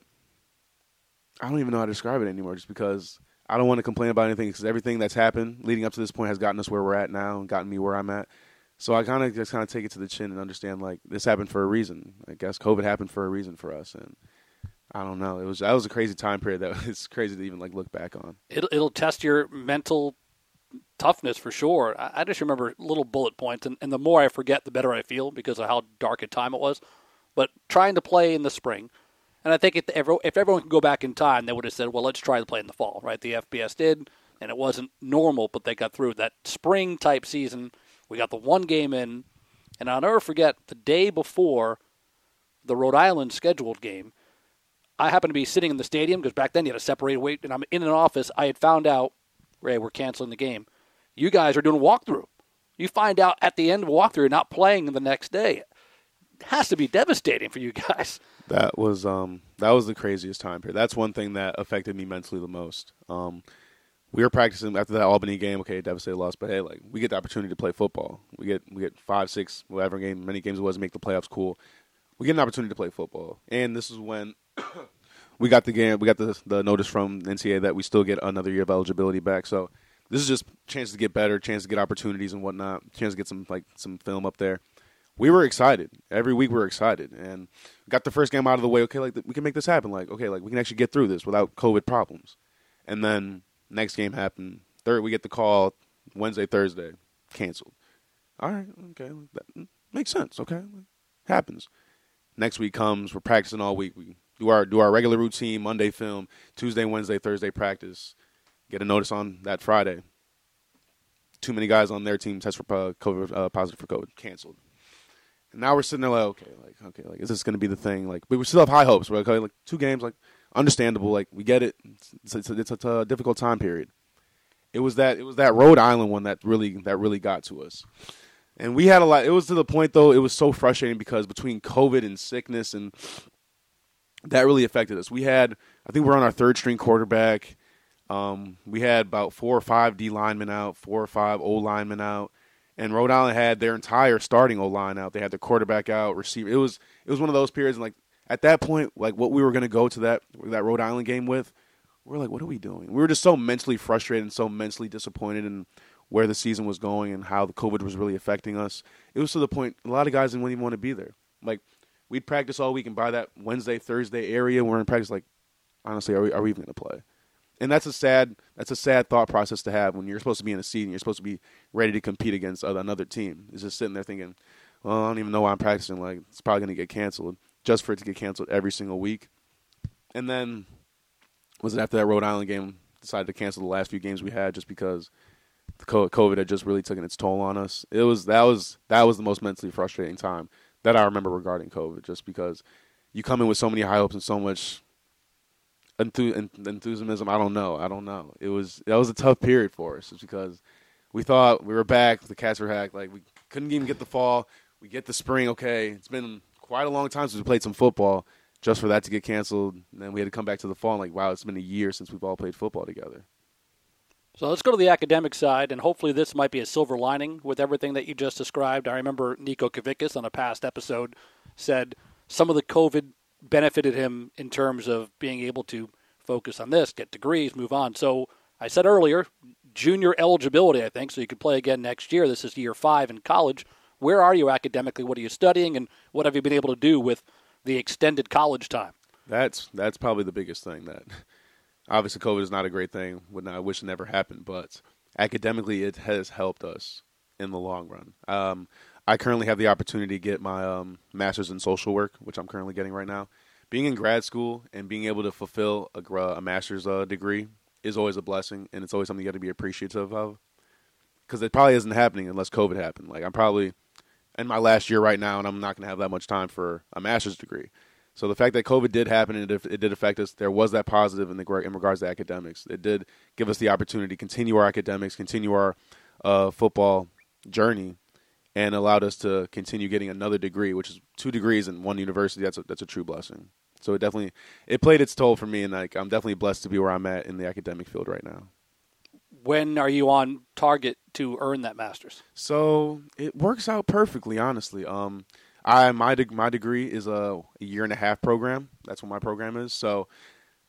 I don't even know how to describe it anymore. Just because I don't want to complain about anything because everything that's happened leading up to this point has gotten us where we're at now and gotten me where I'm at. So I kind of just kind of take it to the chin and understand like this happened for a reason. I guess COVID happened for a reason for us, and I don't know. It was that was a crazy time period that [LAUGHS] it's crazy to even like look back on. It'll it'll test your mental toughness for sure. I, I just remember little bullet points, and, and the more I forget, the better I feel because of how dark a time it was. But trying to play in the spring, and I think if, if everyone could go back in time, they would have said, well, let's try to play in the fall, right? The FBS did, and it wasn't normal, but they got through that spring type season. We got the one game in, and I'll never forget the day before the Rhode Island scheduled game. I happened to be sitting in the stadium because back then you had to separate weight, and I'm in an office. I had found out Ray, we're canceling the game. You guys are doing a walkthrough. You find out at the end of a walkthrough you're not playing the next day. It has to be devastating for you guys. That was um that was the craziest time period. That's one thing that affected me mentally the most. Um, we were practicing after that Albany game. Okay, devastated loss, but hey, like we get the opportunity to play football. We get we get five, six, whatever game, many games it was, make the playoffs. Cool. We get an opportunity to play football, and this is when [COUGHS] we got the game. We got the the notice from NCAA that we still get another year of eligibility back. So this is just chance to get better, chance to get opportunities and whatnot, chance to get some like some film up there. We were excited every week. We were excited and got the first game out of the way. Okay, like we can make this happen. Like okay, like we can actually get through this without COVID problems. And then next game happened. Third, we get the call Wednesday, Thursday, canceled. All right, okay, that makes sense. Okay, happens. Next week comes. We're practicing all week. We do our do our regular routine Monday film, Tuesday, Wednesday, Thursday practice. Get a notice on that Friday. Too many guys on their team test for uh, COVID, uh, positive for COVID, canceled. And now we're sitting there like, okay, like okay, like is this going to be the thing? Like, we still have high hopes. We're like, okay, like two games, like understandable. Like we get it. It's, it's, it's, it's a difficult time period. It was that it was that Rhode Island one that really that really got to us. And we had a lot. It was to the point though. It was so frustrating because between COVID and sickness and that really affected us. We had, I think we're on our third string quarterback. Um, we had about four or five D linemen out, four or five O linemen out, and Rhode Island had their entire starting O line out. They had their quarterback out, receiver. It was it was one of those periods, and like at that point, like what we were going to go to that that Rhode Island game with, we are like, what are we doing? We were just so mentally frustrated and so mentally disappointed in where the season was going and how the COVID was really affecting us. It was to the point a lot of guys didn't even want to be there. Like we'd practice all week, and by that Wednesday, Thursday area, we're in practice. Like, honestly, are we are we even going to play? And that's a sad that's a sad thought process to have when you're supposed to be in a seat and you're supposed to be ready to compete against another team. Is just sitting there thinking, well, I don't even know why I'm practicing. Like, it's probably going to get canceled just for it to get canceled every single week. And then was it after that Rhode Island game decided to cancel the last few games we had just because the COVID had just really taken its toll on us. It was that was that was the most mentally frustrating time that I remember regarding COVID, just because you come in with so many high hopes and so much enthusiasm. I don't know. I don't know. It was that was a tough period for us, because we thought we were back. The cats were hacked. Like we couldn't even get the fall. We get the spring. Okay, it's been quite a long time since we played some football. Just for that to get canceled, and then we had to come back to the fall. like, wow, it's been a year since we've all played football together. So let's go to the academic side, and hopefully this might be a silver lining with everything that you just described. I remember Nico Kavickas on a past episode said some of the COVID benefited him in terms of being able to focus on this, get degrees, move on. So I said earlier, junior eligibility, I think, so you could play again next year. This is year five in college. Where are you academically? What are you studying, and what have you been able to do with the extended college time? That's that's probably the biggest thing. That obviously COVID is not a great thing. Would I wish it never happened, but academically it has helped us in the long run. Um, I currently have the opportunity to get my um, master's in social work, which I'm currently getting right now. Being in grad school and being able to fulfill a, a master's uh, degree is always a blessing, and it's always something you got to be appreciative of. Because it probably isn't happening unless COVID happened. Like I'm probably in my last year right now, and I'm not going to have that much time for a master's degree. So the fact that COVID did happen and it, did affect us, there was that positive in, the, in regards to academics. It did give us the opportunity to continue our academics, continue our uh, football journey, and allowed us to continue getting another degree, which is two degrees in one university. That's a, that's a true blessing. So it definitely it played its toll for me, and like I'm definitely blessed to be where I'm at in the academic field right now. When are you on target to earn that master's? So it works out perfectly, honestly. Um, I my de- my degree is a, a year and a half program. That's what my program is. So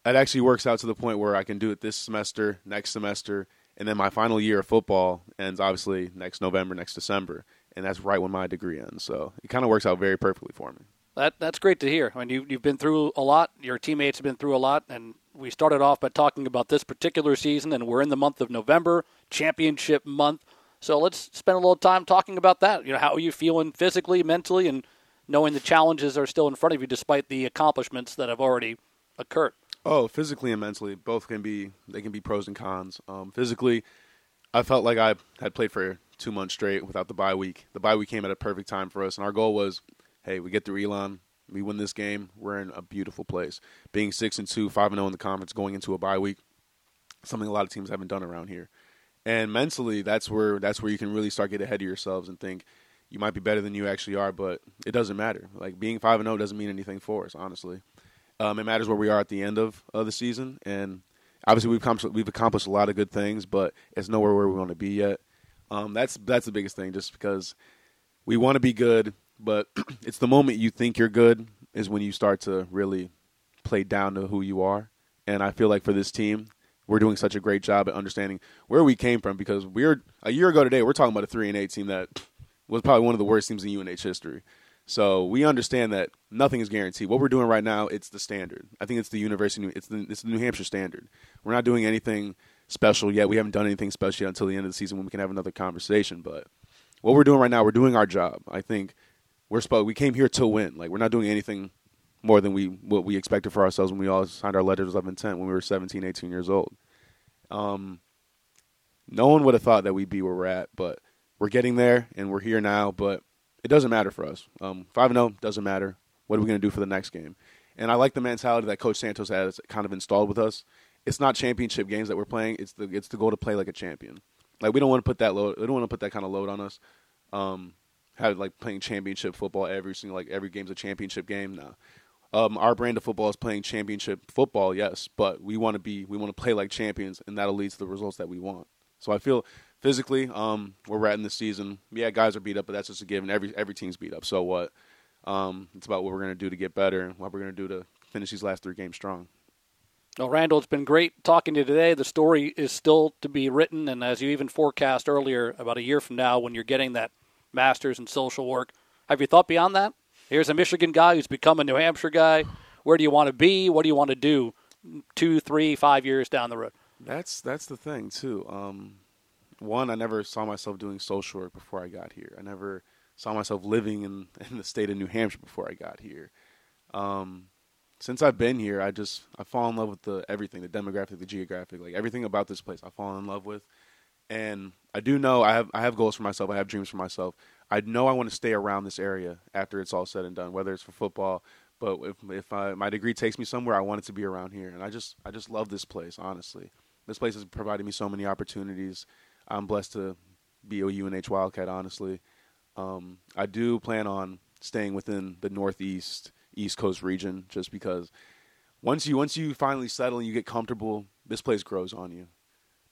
it actually works out to the point where I can do it this semester, next semester, and then my final year of football ends obviously next November, next December, and that's right when my degree ends. So it kind of works out very perfectly for me. That that's great to hear. I mean, you you've been through a lot. Your teammates have been through a lot, and we started off by talking about this particular season, and we're in the month of November, championship month. So let's spend a little time talking about that. You know, how are you feeling physically, mentally, and knowing the challenges are still in front of you despite the accomplishments that have already occurred? Oh, physically and mentally, both can be they can be pros and cons. Um, physically, I felt like I had played for two months straight without the bye week. The bye week came at a perfect time for us, and our goal was, hey, we get through Elon, we win this game, we're in a beautiful place. Being six and two, five and zero oh in the conference, going into a bye week, something a lot of teams haven't done around here. And mentally, that's where that's where you can really start get ahead of yourselves and think you might be better than you actually are, but it doesn't matter. Like being five and zero oh doesn't mean anything for us, honestly. Um, it matters where we are at the end of, of the season, and obviously we've accomplished, we've accomplished a lot of good things, but it's nowhere where we want to be yet. Um, that's that's the biggest thing, just because we want to be good, but [CLEARS THROAT] it's the moment you think you're good is when you start to really play down to who you are. And I feel like for this team, we're doing such a great job at understanding where we came from because we're a year ago today we're talking about a three and eight team that [SNIFFS] was probably one of the worst teams in UNH history. So we understand that nothing is guaranteed. What we're doing right now, it's the standard. I think it's the university. It's the it's the New Hampshire standard. We're not doing anything special yet. We haven't done anything special yet until the end of the season when we can have another conversation. But what we're doing right now, we're doing our job. I think we're supposed. We came here to win. Like we're not doing anything more than we what we expected for ourselves when we all signed our letters of intent when we were 17, 18 years old. Um, no one would have thought that we'd be where we're at, but we're getting there and we're here now. But it doesn't matter for us. Um, five and zero oh doesn't matter. What are we going to do for the next game? And I like the mentality that Coach Santos has kind of installed with us. It's not championship games that we're playing. It's the it's the goal to play like a champion. Like we don't want to put that load. We don't want to put that kind of load on us. Um, have like playing championship football every single like every game's a championship game. now. Um, our brand of football is playing championship football, yes, but we want to be we want to play like champions, and that'll lead to the results that we want. So I feel physically, um, where we're at in the season, yeah, guys are beat up, but that's just a given. Every every team's beat up. So what? Um, it's about what we're to do to get better and what we're to do to finish these last three games strong. Well, Randall, it's been great talking to you today. The story is still to be written, and as you even forecast earlier, about a year from now, when you're getting that master's in social work, have you thought beyond that? Here's a Michigan guy who's become a New Hampshire guy. Where do you want to be? What do you want to do two, three, five years down the road? That's that's the thing too. Um, one, I never saw myself doing social work before I got here. I never saw myself living in, [LAUGHS] in the state of New Hampshire before I got here. Um, since I've been here, I just I fall in love with the everything, the demographic, the geographic, like everything about this place. I fall in love with, and I do know I have I have goals for myself. I have dreams for myself. I know I want to stay around this area after it's all said and done, whether it's for football. But if if I, my degree takes me somewhere, I want it to be around here, and I just I just love this place. Honestly, this place has provided me so many opportunities I'm blessed to be a UNH Wildcat. Honestly, um, I do plan on staying within the Northeast East Coast region, just because once you once you finally settle and you get comfortable, this place grows on you.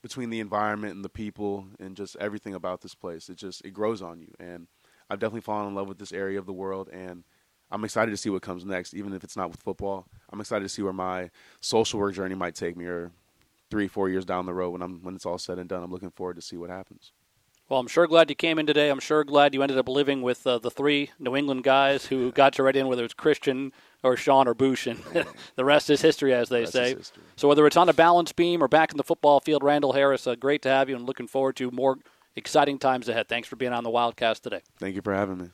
Between the environment and the people and just everything about this place, it just it grows on you. And I've definitely fallen in love with this area of the world, and I'm excited to see what comes next. Even if it's not with football, I'm excited to see where my social work journey might take me, or three, four years down the road when I'm when it's all said and done. I'm looking forward to see what happens. Well, I'm sure glad you came in today. I'm sure glad you ended up living with uh, the three New England guys who got you right in, whether it's Christian or Sean or Bush, and [LAUGHS] the rest is history, as they Rest say. So whether it's on a balance beam or back in the football field, Randall Harris, uh, great to have you, and looking forward to more exciting times ahead. Thanks for being on the Wildcast today. Thank you for having me.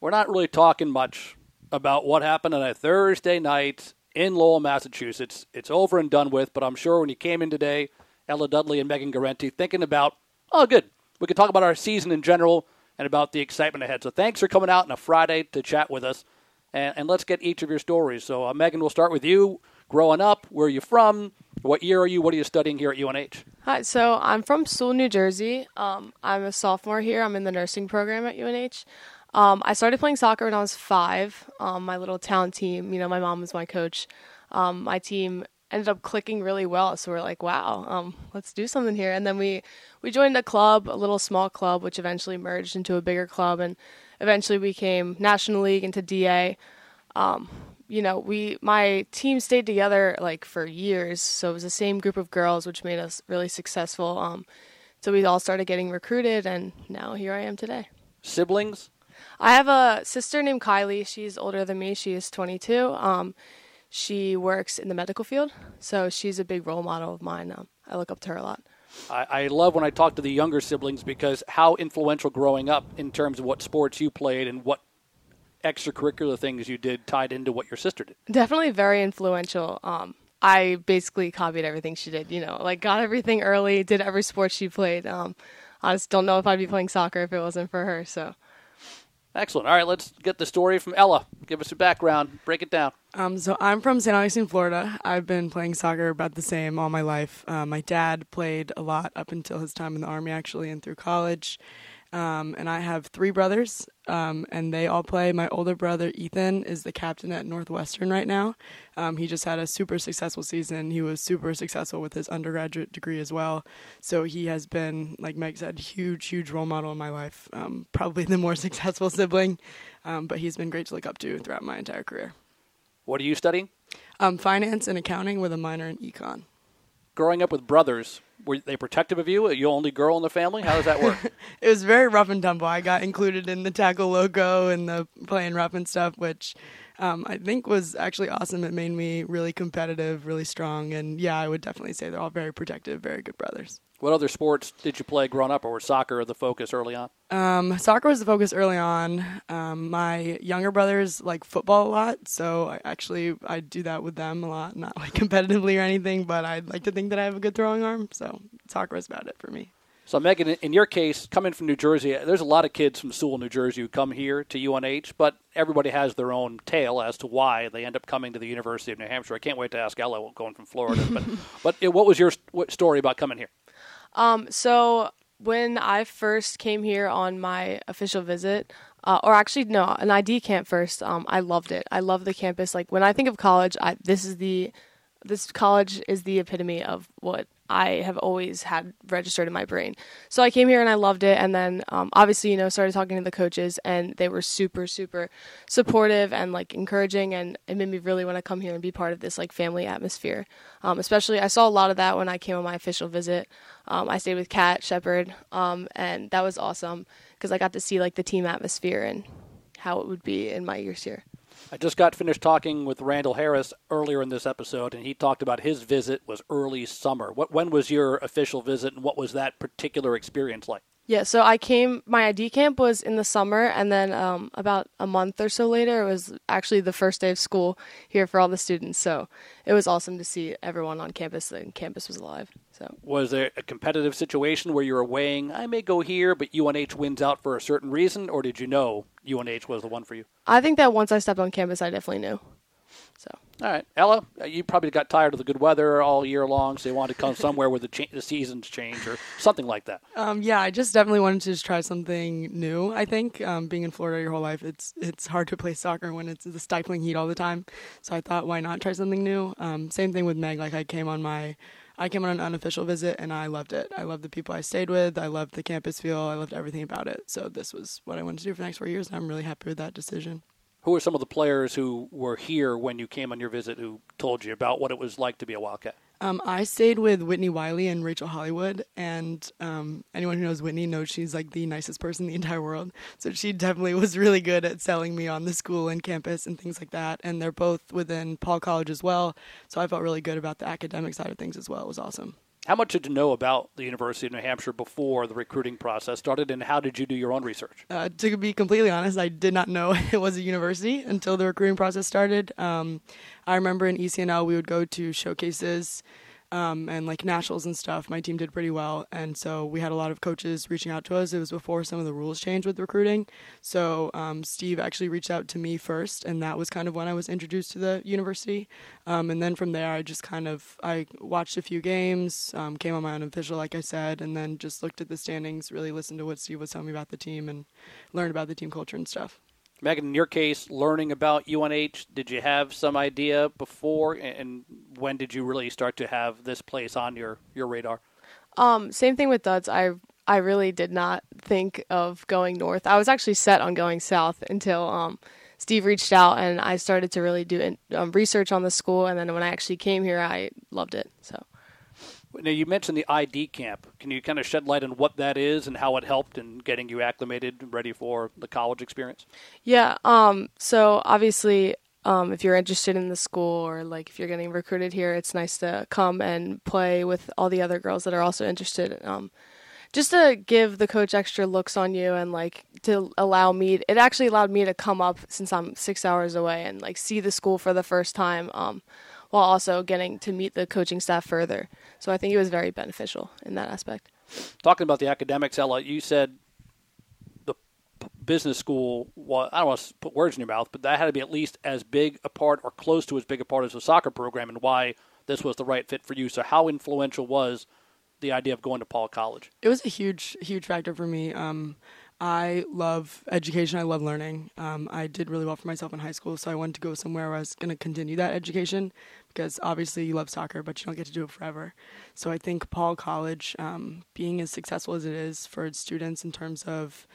We're not really talking much about what happened on a Thursday night in Lowell, Massachusetts. It's over and done with, but I'm sure when you came in today, Ella Dudley and Megan Garenti, thinking about, oh, good, we can talk about our season in general and about the excitement ahead. So thanks for coming out on a Friday to chat with us, and, and let's get each of your stories. So, uh, Megan, we'll start with you. Growing up, where are you from? What year are you? What are you studying here at UNH? Hi, so I'm from Sewell, New Jersey. Um, I'm a sophomore here. I'm in the nursing program at UNH. Um, I started playing soccer when I was five. Um, my little town team, you know, my mom was my coach. Um, my team ended up clicking really well, so we're like, wow, um, let's do something here. And then we we joined a club, a little small club, which eventually merged into a bigger club, and eventually became National League into DA you know, we my team stayed together like for years, so it was the same group of girls, which made us really successful. Um, so we all started getting recruited, and now here I am today. Siblings? I have a sister named Kylie. She's older than me. She is 22. Um, she works in the medical field, so she's a big role model of mine. Um, I look up to her a lot. I, I love when I talk to the younger siblings because how influential growing up in terms of what sports you played and what extracurricular things you did tied into what your sister did. Definitely very influential. Um, I basically copied everything she did. You know, like got everything early, did every sport she played. Um, I just don't know if I'd be playing soccer if it wasn't for her. So. Excellent. All right, let's get the story from Ella. Give us a background. Break it down. Um, so I'm from St. Augustine, Florida. I've been playing soccer about the same all my life. Uh, my dad played a lot up until his time in the army, actually, and through college. Um, and I have three brothers, um, and they all play. My older brother Ethan is the captain at Northwestern right now. Um, he just had a super successful season. He was super successful with his undergraduate degree as well. So he has been, like Meg said, huge, huge role model in my life. Um, probably the more [LAUGHS] successful sibling, um, but he's been great to look up to throughout my entire career. What are you studying? Um, finance and accounting with a minor in econ. Growing up with brothers, were they protective of you? Are you only girl in the family? How does that work? [LAUGHS] it was very rough and tumble. I got included in the tackle logo and the playing rough and stuff, which um, I think was actually awesome. It made me really competitive, really strong, and yeah, I would definitely say they're all very protective, very good brothers. What other sports did you play growing up, or was soccer the focus early on? Um, soccer was the focus early on. Um, my younger brothers like football a lot, so I actually I do that with them a lot, not like [LAUGHS] competitively or anything, but I'd like to think that I have a good throwing arm. So soccer is about it for me. So, Megan, in your case, coming from New Jersey, there's a lot of kids from Sewell, New Jersey, who come here to UNH, but everybody has their own tale as to why they end up coming to the University of New Hampshire. I can't wait to ask Ella, going from Florida. but, [LAUGHS] but what was your story about coming here? Um, so when I first came here on my official visit, uh, or actually no, an ID camp first, um, I loved it. I love the campus. Like when I think of college, I, this is the this college is the epitome of what I have always had registered in my brain. So I came here and I loved it, and then um, obviously you know started talking to the coaches, and they were super super supportive and like encouraging, and it made me really want to come here and be part of this like family atmosphere. Um, especially I saw a lot of that when I came on my official visit. Um, I stayed with Kat Shepard, um, and that was awesome because I got to see like the team atmosphere and how it would be in my years here. I just got finished talking with Randall Harris earlier in this episode, and he talked about his visit was early summer. What when was your official visit, and what was that particular experience like? Yeah, so I came. My ID camp was in the summer, and then um, about a month or so later, it was actually the first day of school here for all the students. So it was awesome to see everyone on campus, and campus was alive. So Was there a competitive situation where you were weighing, I may go here, but UNH wins out for a certain reason, or did you know UNH was the one for you? I think that once I stepped on campus, I definitely knew. So All right, Ella, uh, you probably got tired of the good weather all year long, so you wanted to come somewhere where the, cha- the seasons change or something like that. Um, yeah, I just definitely wanted to just try something new. I think um, being in Florida your whole life, it's it's hard to play soccer when it's the stifling heat all the time. So I thought, why not try something new? Um, same thing with Meg. Like I came on my, I came on an unofficial visit and I loved it. I loved the people I stayed with. I loved the campus feel. I loved everything about it. So this was what I wanted to do for the next four years, and I'm really happy with that decision. Who are some of the players who were here when you came on your visit who told you about what it was like to be a Wildcat? Um, I stayed with Whitney Wiley and Rachel Hollywood, and um, anyone who knows Whitney knows she's like the nicest person in the entire world. So she definitely was really good at selling me on the school and campus and things like that. And they're both within Paul College as well, so I felt really good about the academic side of things as well. It was awesome. How much did you know about the University of New Hampshire before the recruiting process started, and how did you do your own research? Uh, to be completely honest, I did not know [LAUGHS] it was a university until the recruiting process started. Um, I remember in ECNL we would go to showcases um, and like nationals and stuff. My team did pretty well, and so we had a lot of coaches reaching out to us. It was before some of the rules changed with recruiting, so um, Steve actually reached out to me first, and that was kind of when I was introduced to the university. Um, and then from there, I just kind of I watched a few games, um, came on my own official, like I said, and then just looked at the standings, really listened to what Steve was telling me about the team, and learned about the team culture and stuff. Megan, in your case, learning about UNH, did you have some idea before, and when did you really start to have this place on your, your radar? Um, same thing with Duds. I I really did not think of going north. I was actually set on going south until um, Steve reached out and I started to really do um, research on the school. And then when I actually came here, I loved it. So. Now you mentioned the ID camp. Can you kind of shed light on what that is and how it helped in getting you acclimated, and ready for the college experience? Yeah. Um. So obviously, um, if you're interested in the school or like if you're getting recruited here, it's nice to come and play with all the other girls that are also interested. Um, just to give the coach extra looks on you and like to allow me. It actually allowed me to come up since I'm six hours away and like see the school for the first time. Um while also getting to meet the coaching staff further. So I think it was very beneficial in that aspect. Talking about the academics, Ella, you said the business school. Well, I don't want to put words in your mouth, but that had to be at least as big a part or close to as big a part as the soccer program, and why this was the right fit for you. So, how influential was the idea of going to Paul College? It was a huge, huge factor for me. Um, I love education. I love learning. Um, I did really well for myself in high school, so I wanted to go somewhere where I was going to continue that education because obviously you love soccer, but you don't get to do it forever. So I think Paul College, um, being as successful as it is for its students in terms of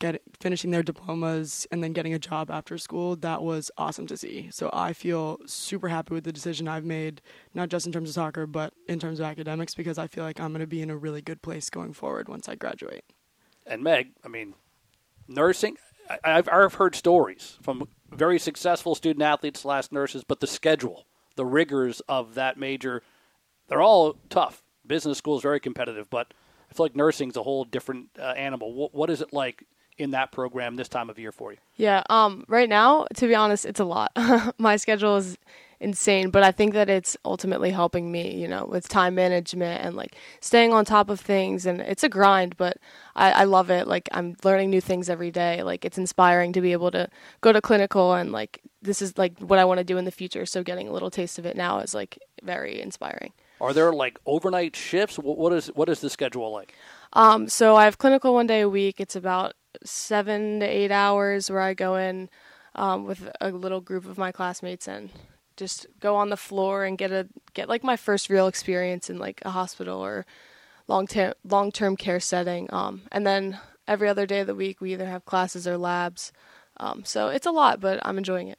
get finishing their diplomas and then getting a job after school, that was awesome to see. So I feel super happy with the decision I've made, not just in terms of soccer, but in terms of academics, because I feel like I'm going to be in a really good place going forward once I graduate and Meg, I mean, nursing. I, have I've heard stories from very successful student athletes slash nurses, but the schedule, the rigors of that major, they're all tough. Business school is very competitive, but I feel like nursing's a whole different uh, animal. What, what is it like in that program this time of year for you? Yeah, um, right now, to be honest, it's a lot. [LAUGHS] My schedule is insane, but I think that it's ultimately helping me, you know, with time management and like staying on top of things. And it's a grind, but I, I love it. Like I'm learning new things every day. Like it's inspiring to be able to go to clinical and like this is like what I want to do in the future. So getting a little taste of it now is like very inspiring. Are there like overnight shifts? What is what is the schedule like? Um, so I have clinical one day a week. It's about seven to eight hours where I go in um, with a little group of my classmates and just go on the floor and get a get like my first real experience in like a hospital or long term long term care setting. Um, and then every other day of the week we either have classes or labs. Um, so it's a lot, but I'm enjoying it.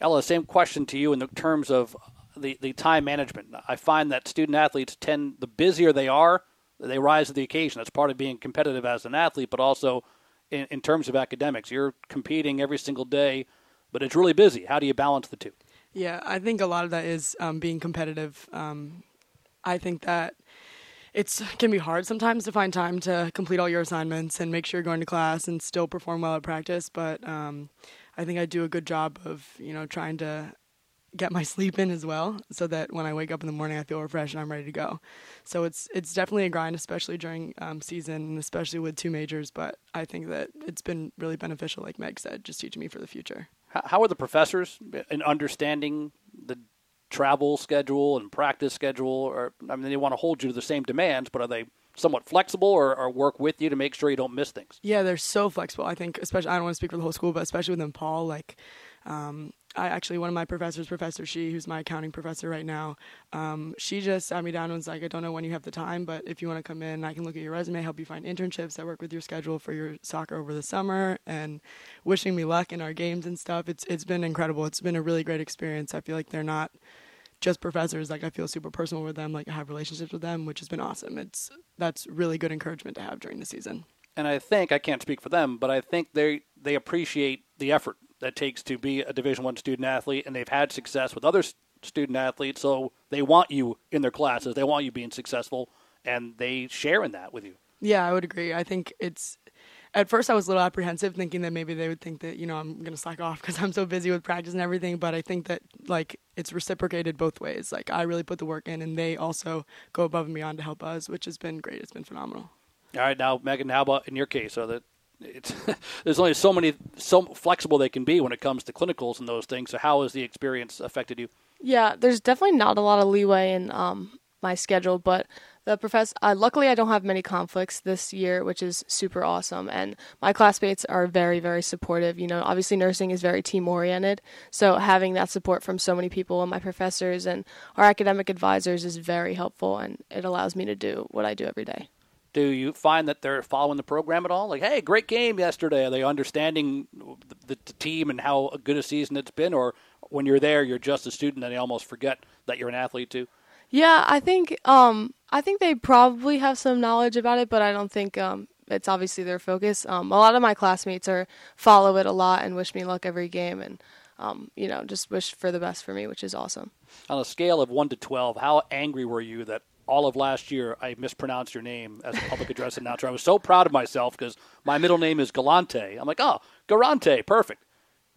Ella, same question to you in the terms of the, the time management. I find that student athletes tend the busier they are, they rise to the occasion. That's part of being competitive as an athlete, but also in, in terms of academics. You're competing every single day, but it's really busy. How do you balance the two? Yeah, I think a lot of that is um, being competitive. Um, I think that it can be hard sometimes to find time to complete all your assignments and make sure you're going to class and still perform well at practice. But um, I think I do a good job of you know trying to get my [LAUGHS] sleep in as well, so that when I wake up in the morning, I feel refreshed and I'm ready to go. So it's it's definitely a grind, especially during um, season and especially with two majors. But I think that it's been really beneficial, like Meg said, just teaching me for the future. How are the professors in understanding the travel schedule and practice schedule? Or I mean, they want to hold you to the same demands, but are they somewhat flexible or, or, work with you to make sure you don't miss things? Yeah, they're so flexible. I think, especially I don't want to speak for the whole school, but especially within Paul, like um, I actually one of my professors, Professor She, who's my accounting professor right now, um, she just sat me down and was like, I don't know when you have the time, but if you want to come in, I can look at your resume, help you find internships that work with your schedule for your soccer over the summer, and wishing me luck in our games and stuff. It's it's been incredible. It's been a really great experience. I feel like they're not just professors. Like I feel super personal with them. Like I have relationships with them, which has been awesome. It's that's really good encouragement to have during the season. And I think I can't speak for them, but I think they they appreciate the effort that takes to be a Division One student athlete, and they've had success with other student athletes, so they want you in their classes. They want you being successful, and they share in that with you. Yeah, I would agree. I think it's at first I was a little apprehensive, thinking that maybe they would think that you know I'm gonna slack off [LAUGHS] because I'm so busy with practice and everything. But I think that like it's reciprocated both ways. Like I really put the work in, and they also go above and beyond to help us, which has been great. It's been phenomenal. All right, now Megan, how about in your case? That it's [LAUGHS] there's only so many so flexible they can be when it comes to clinicals and those things. So how has the experience affected you? Yeah, there's definitely not a lot of leeway in um, my schedule, but the professor. Uh, luckily, I don't have many conflicts this year, which is super awesome. And my classmates are very, very supportive. You know, obviously nursing is very team oriented, so having that support from so many people and my professors and our academic advisors is very helpful, and it allows me to do what I do every day. Do you find that they're following the program at all? Like, hey, great game yesterday. Are they understanding the, the team and how good a season it's been, or when you're there, you're just a student and they almost forget that you're an athlete too? Yeah, I think um, I think they probably have some knowledge about it, but I don't think um, it's obviously their focus. Um, a lot of my classmates are follow it a lot and wish me luck every game, and um, you know just wish for the best for me, which is awesome. On a scale of one to twelve, how angry were you that all of last year I mispronounced your name as a public address [LAUGHS] announcer? I was so proud of myself because my middle name is Galante. I'm like, oh, Garante, perfect.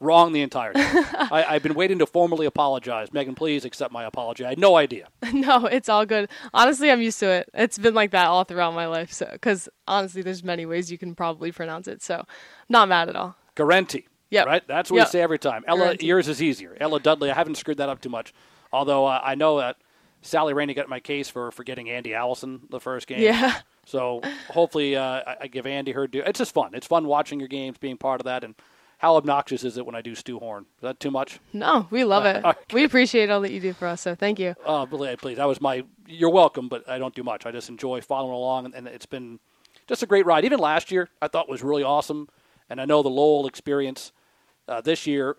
Wrong the entire time. [LAUGHS] I, have been waiting to formally apologize. Megan, please accept my apology. I had no idea. [LAUGHS] no, it's all good. Honestly, I'm used to it. It's been like that all throughout my life. So, because honestly, there's many ways you can probably pronounce it. So, not mad at all. Garenti. Yeah. Right. That's what yep. we say every time. Ella, Garenti. yours is easier. Ella Dudley. I haven't screwed that up too much. Although uh, I know that Sally Rainey got my case for forgetting Andy Allison the first game. Yeah. So hopefully uh, I, give Andy her due. It's just fun. It's fun watching your games, being part of that, and how obnoxious is it when I do Stu Horn? Is that too much? No, we love it. [LAUGHS] okay. We appreciate all that you do for us, so thank you. Oh, please, please. That was my. You're welcome, but I don't do much. I just enjoy following along, and it's been just a great ride. Even last year, I thought was really awesome, and I know the Lowell experience uh, this year.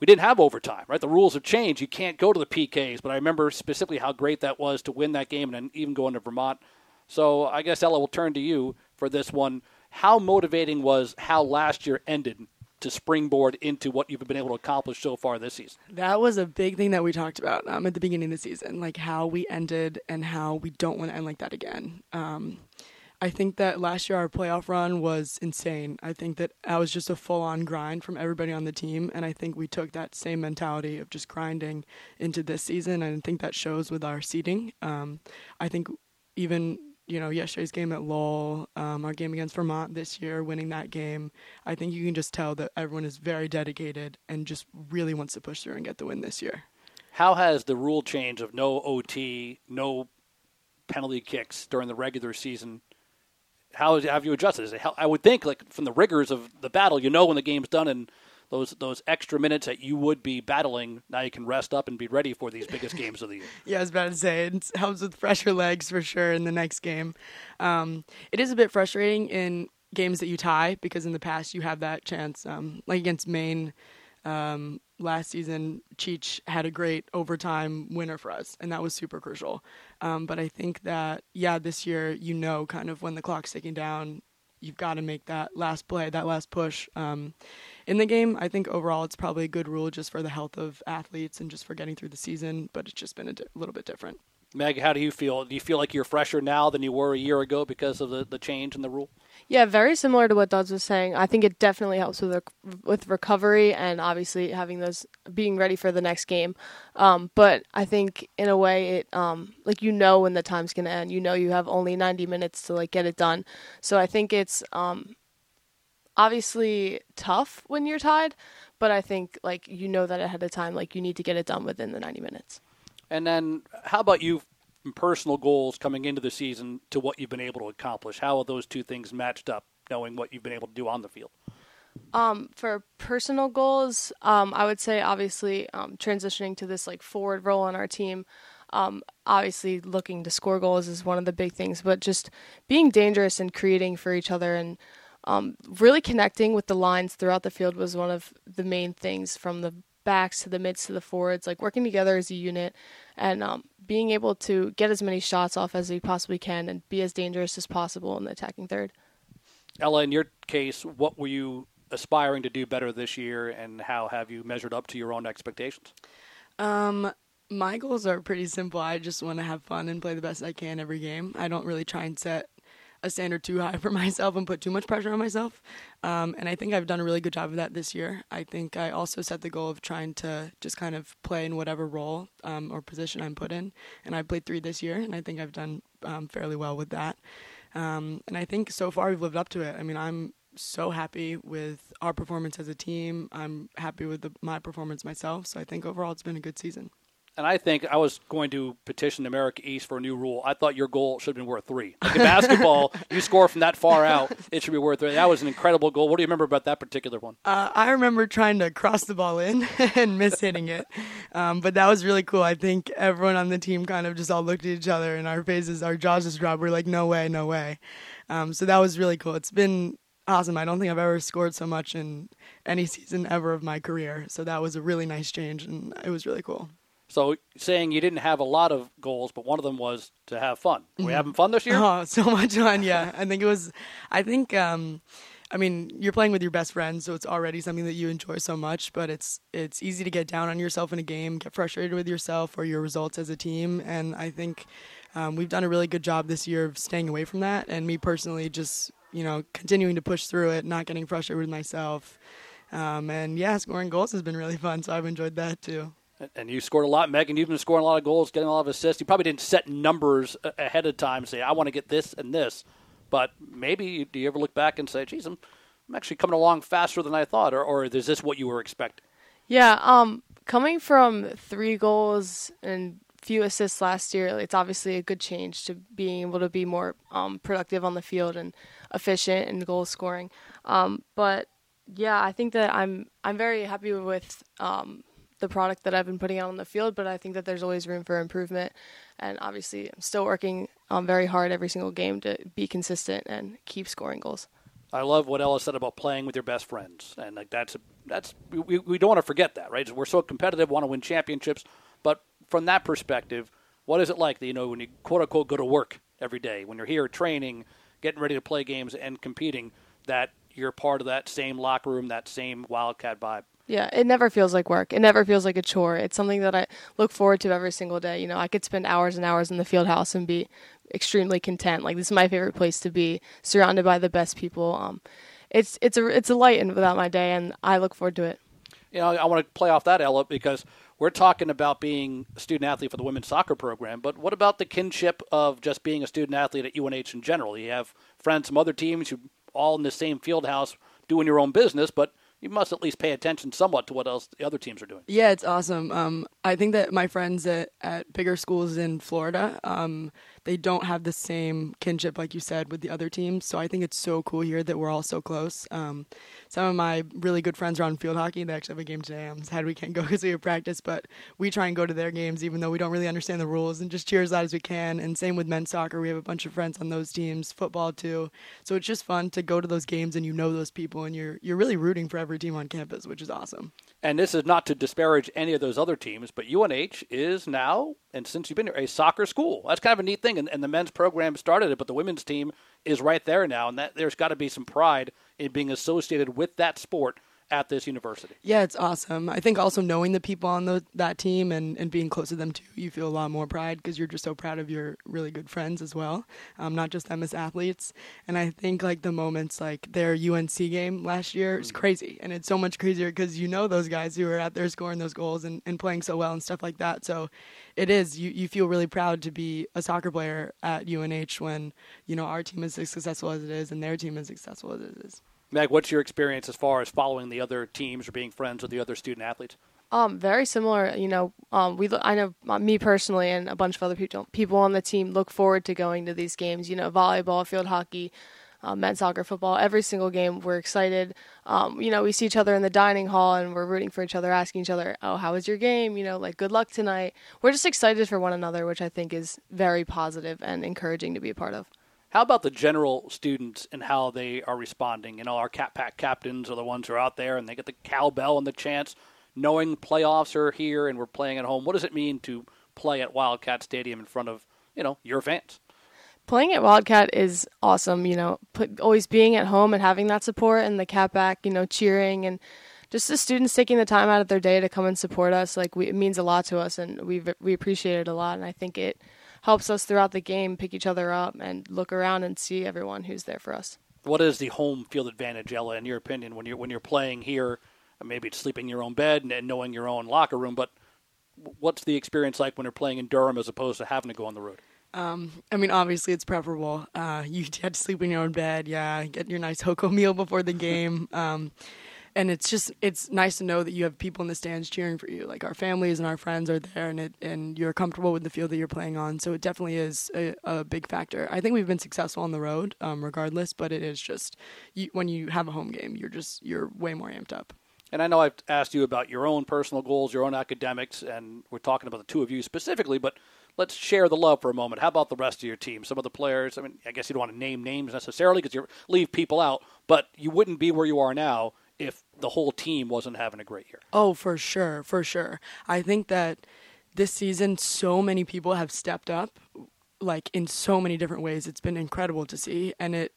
We didn't have overtime, right? The rules have changed. You can't go to the PKs, but I remember specifically how great that was to win that game and then even go into Vermont. So I guess Ella will turn to you for this one. How motivating was how last year ended to springboard into what you've been able to accomplish so far this season? That was a big thing that we talked about um, at the beginning of the season, like how we ended and how we don't want to end like that again. Um, I think that last year our playoff run was insane. I think that that was just a full on grind from everybody on the team. And I think we took that same mentality of just grinding into this season. And I think that shows with our seeding. Um, I think even you know, yesterday's game at Lowell, um, our game against Vermont this year, winning that game, I think you can just tell that everyone is very dedicated and just really wants to push through and get the win this year. How has the rule change of no OT, no penalty kicks during the regular season? How have you adjusted? I would think, like from the rigors of the battle, you know when the game's done and those those extra minutes that you would be battling. Now you can rest up and be ready for these biggest games of the year. [LAUGHS] yeah, I was about to say it helps with fresher legs for sure in the next game. Um, it is a bit frustrating in games that you tie because in the past you have that chance, um, like against Maine. Um, last season, Cheech had a great overtime winner for us, and that was super crucial. Um, but I think that, yeah, this year, you know, kind of when the clock's ticking down, you've got to make that last play, that last push. Um, in the game. I think overall it's probably a good rule just for the health of athletes and just for getting through the season, but it's just been a di- little bit different. Meg, how do you feel? Do you feel like you're fresher now than you were a year ago because of the, the change in the rule? Yeah, very similar to what Duds was saying. I think it definitely helps with with recovery and obviously having those being ready for the next game. Um, but I think in a way it um, like you know when the time's gonna end. You know you have only 90 minutes to like get it done. So I think it's um, obviously tough when you're tied, but I think like you know that ahead of time, like you need to get it done within the 90 minutes. And then, how about you? Personal goals coming into the season to what you've been able to accomplish. How have those two things matched up, knowing what you've been able to do on the field? Um, for personal goals, um, I would say obviously um, transitioning to this like forward role on our team. Um, obviously, looking to score goals is one of the big things, but just being dangerous and creating for each other and um, really connecting with the lines throughout the field was one of the main things from the backs to the mids to the forwards, like working together as a unit and um, being able to get as many shots off as we possibly can and be as dangerous as possible in the attacking third. Ella, in your case, what were you aspiring to do better this year, and how have you measured up to your own expectations? Um, my goals are pretty simple. I just want to have fun and play the best I can every game. I don't really try and set a standard too high [LAUGHS] for myself and put too much pressure on myself. Um, and I think I've done a really good job of that this year. I think I also set the goal of trying to just kind of play in whatever role um, or position I'm put in. And I played three this year, and I think I've done um, fairly well with that. Um, and I think so far we've lived up to it. I mean, I'm so happy with our performance as a team. I'm happy with the, my performance myself. So I think overall it's been a good season. And I think I was going to petition America East for a new rule. I thought your goal should have been worth three. Like in [LAUGHS] basketball, you score from that far out, it should be worth three. That was an incredible goal. What do you remember about that particular one? Uh, I remember trying to cross the ball in [LAUGHS] and miss hitting it. Um, but that was really cool. I think everyone on the team kind of just all looked at each other and our faces, our jaws just dropped. We are like, no way, no way. Um, so that was really cool. It's been awesome. I don't think I've ever scored so much in any season ever of my career. So that was a really nice change, and it was really cool. So saying you didn't have a lot of goals, but one of them was to have fun. Were you Mhm. having fun this year? Oh, [LAUGHS] so much fun! Yeah, I think it was. I think. Um, I mean, you're playing with your best friends, so it's already something that you enjoy so much. But it's it's easy to get down on yourself in a game, get frustrated with yourself or your results as a team. And I think um, we've done a really good job this year of staying away from that. And me personally, just you know, continuing to push through it, not getting frustrated with myself. Um, and yeah, scoring goals has been really fun, so I've enjoyed that too. And you scored a lot, Megan. You've been scoring a lot of goals, getting a lot of assists. You probably didn't set numbers ahead of time, say I want to get this and this. But maybe do you ever look back and say, "Geez, I'm, I'm actually coming along faster than I thought," or, or is this what you were expecting? Yeah, um, coming from three goals and few assists last year, it's obviously a good change to being able to be more um, productive on the field and efficient in goal scoring. Um, but yeah, I think that I'm I'm very happy with um, the product that I've been putting out on the field. But I think that there's always room for improvement, and obviously I'm still working um, very hard every single game to be consistent and keep scoring goals. I love what Ella said about playing with your best friends, and like that's that's we, we don't want to forget that, right? We're so competitive, want to win championships, but from that perspective, what is it like that you know when you quote unquote go to work every day, when you're here training, getting ready to play games and competing, that you're part of that same locker room, that same Wildcat vibe. Yeah, it never feels like work. It never feels like a chore. It's something that I look forward to every single day. You know, I could spend hours and hours in the field house and be extremely content. Like this is my favorite place to be, surrounded by the best people. Um, it's it's a it's a light in without my day, and I look forward to it. You know, I want to play off that, Ella, because we're talking about being a student athlete for the women's soccer program, but what about the kinship of just being a student athlete at UNH in general? You have friends from other teams, you all in the same field house doing your own business, but you must at least pay attention somewhat to what else the other teams are doing. Yeah, it's awesome. Um, I think that my friends at, at bigger schools in Florida, um, they don't have the same kinship, like you said, with the other teams. So I think it's so cool here that we're all so close. Um, some of my really good friends are on field hockey. They actually have a game today. I'm sad we can't [LAUGHS] go because we have practice, but we try and go to their games even though we don't really understand the rules and just cheer as loud as we can. And same with men's soccer. We have a bunch of friends on those teams, football too. So it's just fun to go to those games and you know those people and you're you're really rooting for every team on campus, which is awesome. And this is not to disparage any of those other teams, but UNH is now, and since you've been here, a soccer school. That's kind of a neat thing. And, and the men's program started it, but the women's team is right there now. And that there's got to be some pride in being associated with that sport at this university. Yeah, it's awesome. I think also knowing the people on the, that team and, and being close to them too, you feel a lot more pride because you're just so proud of your really good friends as well, um, not just them as athletes. And I think like the moments like their UNC game last year is crazy. And it's so much crazier because you know those guys who are out there scoring those goals and, and playing so well and stuff like that. So it is, you, you feel really proud to be a soccer player at UNH when, you know, our team is as successful as it is and their team is successful as it is. Meg, what's your experience as far as following the other teams or being friends with the other student athletes? Um, very similar. You know, um, we I know uh, me personally and a bunch of other people people on the team look forward to going to these games. You know, volleyball, field hockey, uh, men's soccer, football. Every single game, we're excited. Um, you know, we see each other in the dining hall and we're rooting for each other, asking each other, "Oh, how was your game?" You know, like good luck tonight. We're just excited for one another, which I think is very positive and encouraging to be a part of. How about the general students and how they are responding? You know, our Cat Pack captains are the ones who are out there and they get the cowbell and the chants, knowing playoffs are here and we're playing at home. What does it mean to play at Wildcat Stadium in front of, you know, your fans? Playing at Wildcat is awesome, you know, put, always being at home and having that support and the Cat Pack, you know, cheering and just the students taking the time out of their day to come and support us. Like, we, it means a lot to us and we we appreciate it a lot. And I think it helps us throughout the game pick each other up and look around and see everyone who's there for us. What is the home field advantage, Ella, in your opinion, when you're when you're playing here? Maybe it's sleeping in your own bed and knowing your own locker room, but what's the experience like when you're playing in Durham as opposed to having to go on the road? Um, I mean, obviously it's preferable. Uh, [LAUGHS] you had to sleep in your own bed, yeah. Get your nice HoCo meal before the game. Um, and it's just it's nice to know that you have people in the stands cheering for you. Like our families and our friends are there, and it and you're comfortable with the field that you're playing on. So it definitely is a, a big factor. I think we've been successful on the road, um, regardless. But it is just you, when you have a home game, you're just you're way more amped up. And I know I've asked you about your own personal goals, your own academics, and we're talking about the two of you specifically, but let's share the love for a moment. How about the rest of your team? Some of the players, I mean, I guess you don't want to name names necessarily because you leave people out, but you wouldn't be where you are now if the whole team wasn't having a great year. Oh, for sure, for sure. I think that this season, so many people have stepped up, like in so many different ways. It's been incredible to see, and it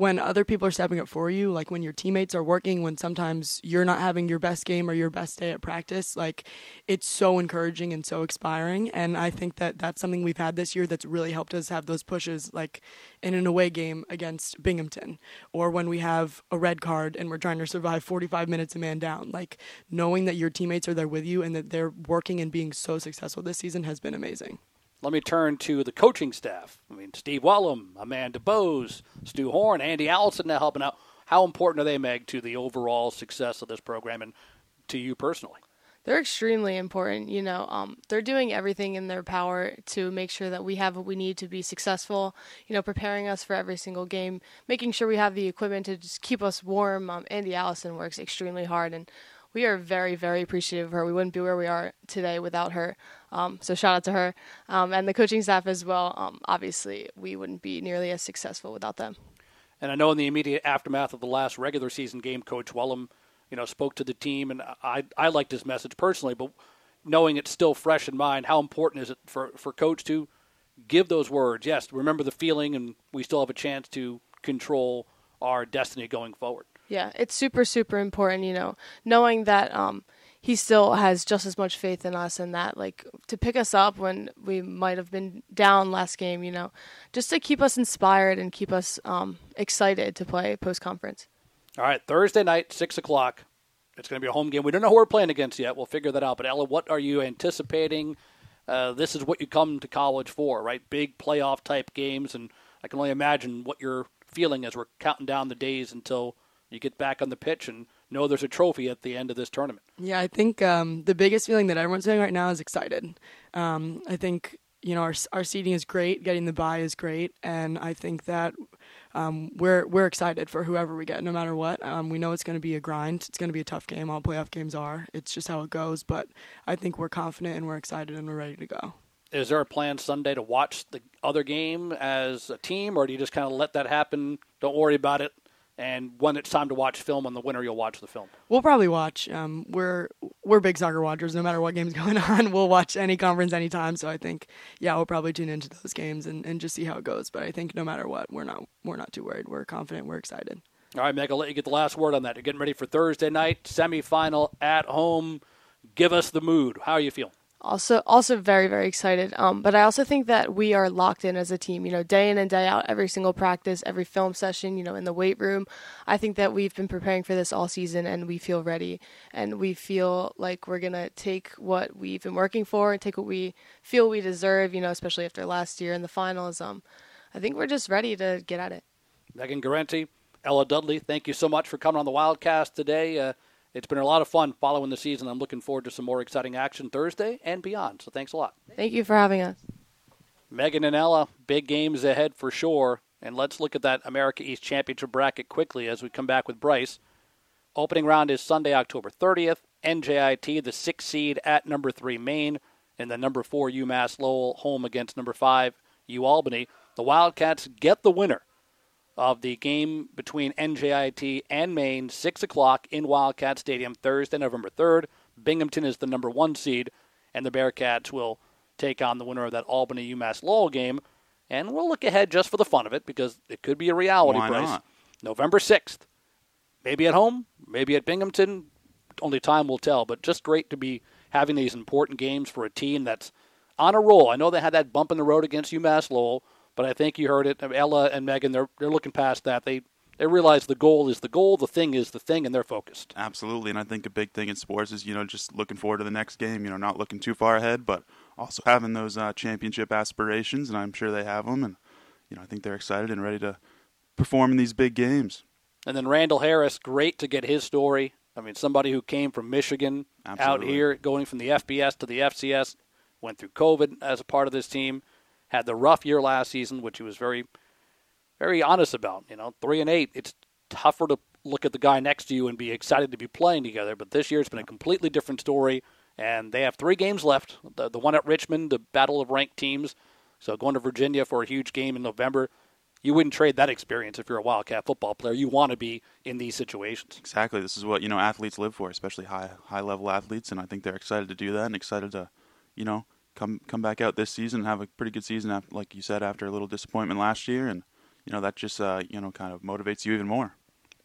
when other people are stepping up for you, like when your teammates are working, when sometimes you're not having your best game or your best day at practice, like it's so encouraging and so inspiring. And I think that that's something we've had this year that's really helped us have those pushes, like in an away game against Binghamton, or when we have a red card and we're trying to survive 45 minutes a man down. Like knowing that your teammates are there with you and that they're working and being so successful this season has been amazing. Let me turn to the coaching staff. I mean, Steve Welham, Amanda Bose, Stu Horn, Andy Allison now helping out. How important are they, Meg, to the overall success of this program and to you personally? They're extremely important. You know, um, they're doing everything in their power to make sure that we have what we need to be successful. You know, preparing us for every single game, making sure we have the equipment to just keep us warm. Um, Andy Allison works extremely hard, and we are very, very appreciative of her. We wouldn't be where we are today without her. Um, so shout out to her um, and the coaching staff as well. Um, obviously, we wouldn't be nearly as successful without them. And I know in the immediate aftermath of the last regular season game, Coach Welham, you know, spoke to the team, and I I liked his message personally. But knowing it's still fresh in mind, how important is it for for Coach to give those words? Yes, remember the feeling, and we still have a chance to control our destiny going forward. Yeah, it's super super important. You know, knowing that. Um, he still has just as much faith in us and that like to pick us up when we might have been down last game you know just to keep us inspired and keep us um, excited to play post conference all right thursday night six o'clock. It's going to be a home game. We don't know who we're playing against yet. We'll figure that out. But ella what are you anticipating? Uh, this is what you come to college for right? Big playoff type games and i can only imagine what you're feeling as we're counting down the days until you get back on the pitch and know there's a trophy at the end of this tournament. Yeah, I think um, the biggest feeling that everyone's feeling right now is excited. Um, I think you know our our seating is great, getting the buy is great, and I think that um, we're we're excited for whoever we get, no matter what. Um, we know it's going to be a grind. It's going to be a tough game. All playoff games are. It's just how it goes. But I think we're confident and we're excited and we're ready to go. Is there a plan Sunday to watch the other game as a team, or do you just kind of let that happen? Don't worry about it and when it's time to watch film on the winter, you'll watch the film. We'll probably watch. Um, we're we're big soccer watchers. No matter what game's [LAUGHS] going on, we'll watch any conference anytime. So I think, yeah, we'll probably tune into those games and, and just see how it goes. But I think no matter what, we're not we're not too worried. We're confident. We're excited. All right, Meg, I'll let you get the last word on that. You're getting ready for Thursday night semifinal at home. Give us the mood. How are you feeling? Also also very very excited. Um, but i also think that we are locked in as a team you know day in and day out every single practice every film session you know in the weight room. I think that we've been preparing for this all season and we feel ready. And we feel like we're going to take what we've been working for and take what we feel we deserve you know especially after last year in the finals. Um, i think we're just ready to get at it. Megan Guarente, ella dudley thank you so much for coming on the wildcast today. Uh, it's been a lot of fun following the season. I'm looking forward to some more exciting action Thursday and beyond. So thanks a lot. Thank you for having us. Megan and Ella, big games ahead for sure. And let's look at that America East Championship bracket quickly as we come back with Bryce. Opening round is Sunday, October 30th. NJIT, the six seed at number three Maine, and the number four UMass Lowell home against number five U Albany. The Wildcats get the winner of the game between NJIT and Maine, 6 o'clock in Wildcat Stadium, Thursday, November 3rd. Binghamton is the number one seed, and the Bearcats will take on the winner of that Albany UMass Lowell game. And we'll look ahead just for the fun of it because it could be a reality, Why Bryce. not? November 6th. Maybe at home, maybe at Binghamton. Only time will tell, but just great to be having these important games for a team that's on a roll. I know they had that bump in the road against UMass Lowell, but I think you heard it. Ella and Megan, they're, they're looking past that. They, they realize the goal is the goal, the thing is the thing, and they're focused. Absolutely, and I think a big thing in sports is you know just looking forward to the next game. You know, not looking too far ahead, but also having those uh, championship aspirations, and I'm sure they have them. And you know, I think they're excited and ready to perform in these big games. And then Randall Harris, great to get his story. I mean, somebody who came from Michigan out here, going from the FBS to the FCS, went through COVID as a part of this team, had the rough year last season, which he was very, very honest about. You know, three and eight, it's tougher to look at the guy next to you and be excited to be playing together. But this year, it's been a completely different story, and they have three games left. The, the one at Richmond, the battle of ranked teams. So going to Virginia for a huge game in November. You wouldn't trade that experience if you're a Wildcat football player. You want to be in these situations. Exactly, this is what you know athletes live for, especially high high level athletes, and I think they're excited to do that and excited to, you know, come come back out this season and have a pretty good season, after, like you said, after a little disappointment last year, and you know that just uh, you know kind of motivates you even more.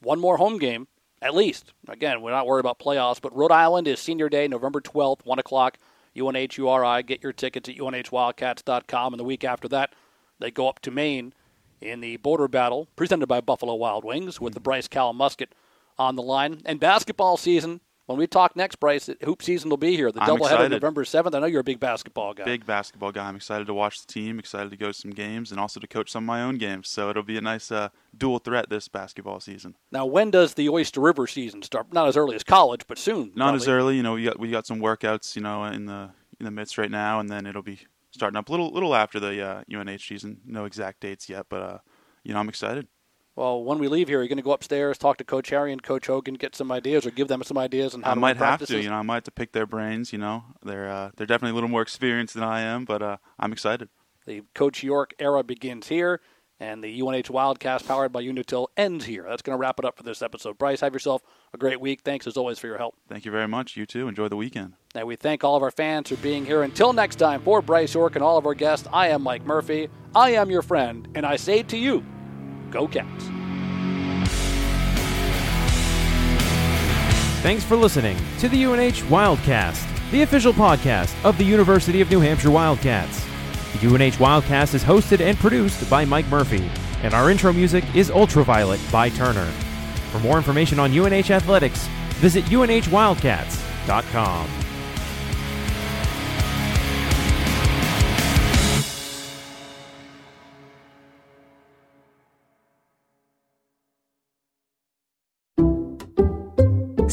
one more home game, at least. Again, we're not worried about playoffs, but Rhode Island is senior day, November 12th, 1 o'clock, UNH URI. Get your tickets at UNHWildcats.com. And the week after that, they go up to Maine in the border battle, presented by Buffalo Wild Wings, with the Brice-Cowell Musket on the line. And basketball season, when we talk next, Bryce, hoop season will be here. The doubleheader. November 7th. I know you're a big basketball guy. Big basketball guy. I'm excited to watch the team, excited to go to some games, and also to coach some of my own games. So it'll be a nice uh, dual threat this basketball season. Now, when does the Oyster River season start? Not as early as college, but soon. Not as early, you know. We got we got some workouts, you know, in the in the midst right now, and then it'll be starting up a little little after the uh, UNH season. No exact dates yet, but uh, you know, I'm excited. Well, when we leave here, you're going to go upstairs, talk to Coach Herrion and Coach Hogan, get some ideas, or give them some ideas on how I to might have to, you know, I might have to pick their brains. You know, they're uh, they're definitely a little more experienced than I am, but uh, I'm excited. The Coach York era begins here, and the UNH Wildcast powered by Unitil ends here. That's going to wrap it up for this episode. Bryce, have yourself a great week. Thanks as always for your help. Thank you very much. You too. Enjoy the weekend. And we thank all of our fans for being here. Until next time, for Bryce York and all of our guests, I am Mike Murphy. I am your friend, and I say to you, go Cats. Thanks for listening to the UNH Wildcast, the official podcast of the University of New Hampshire Wildcats. The UNH Wildcast is hosted and produced by Mike Murphy, and our intro music is Ultraviolet by Turner. For more information on UNH athletics, visit UNHWildcats.com.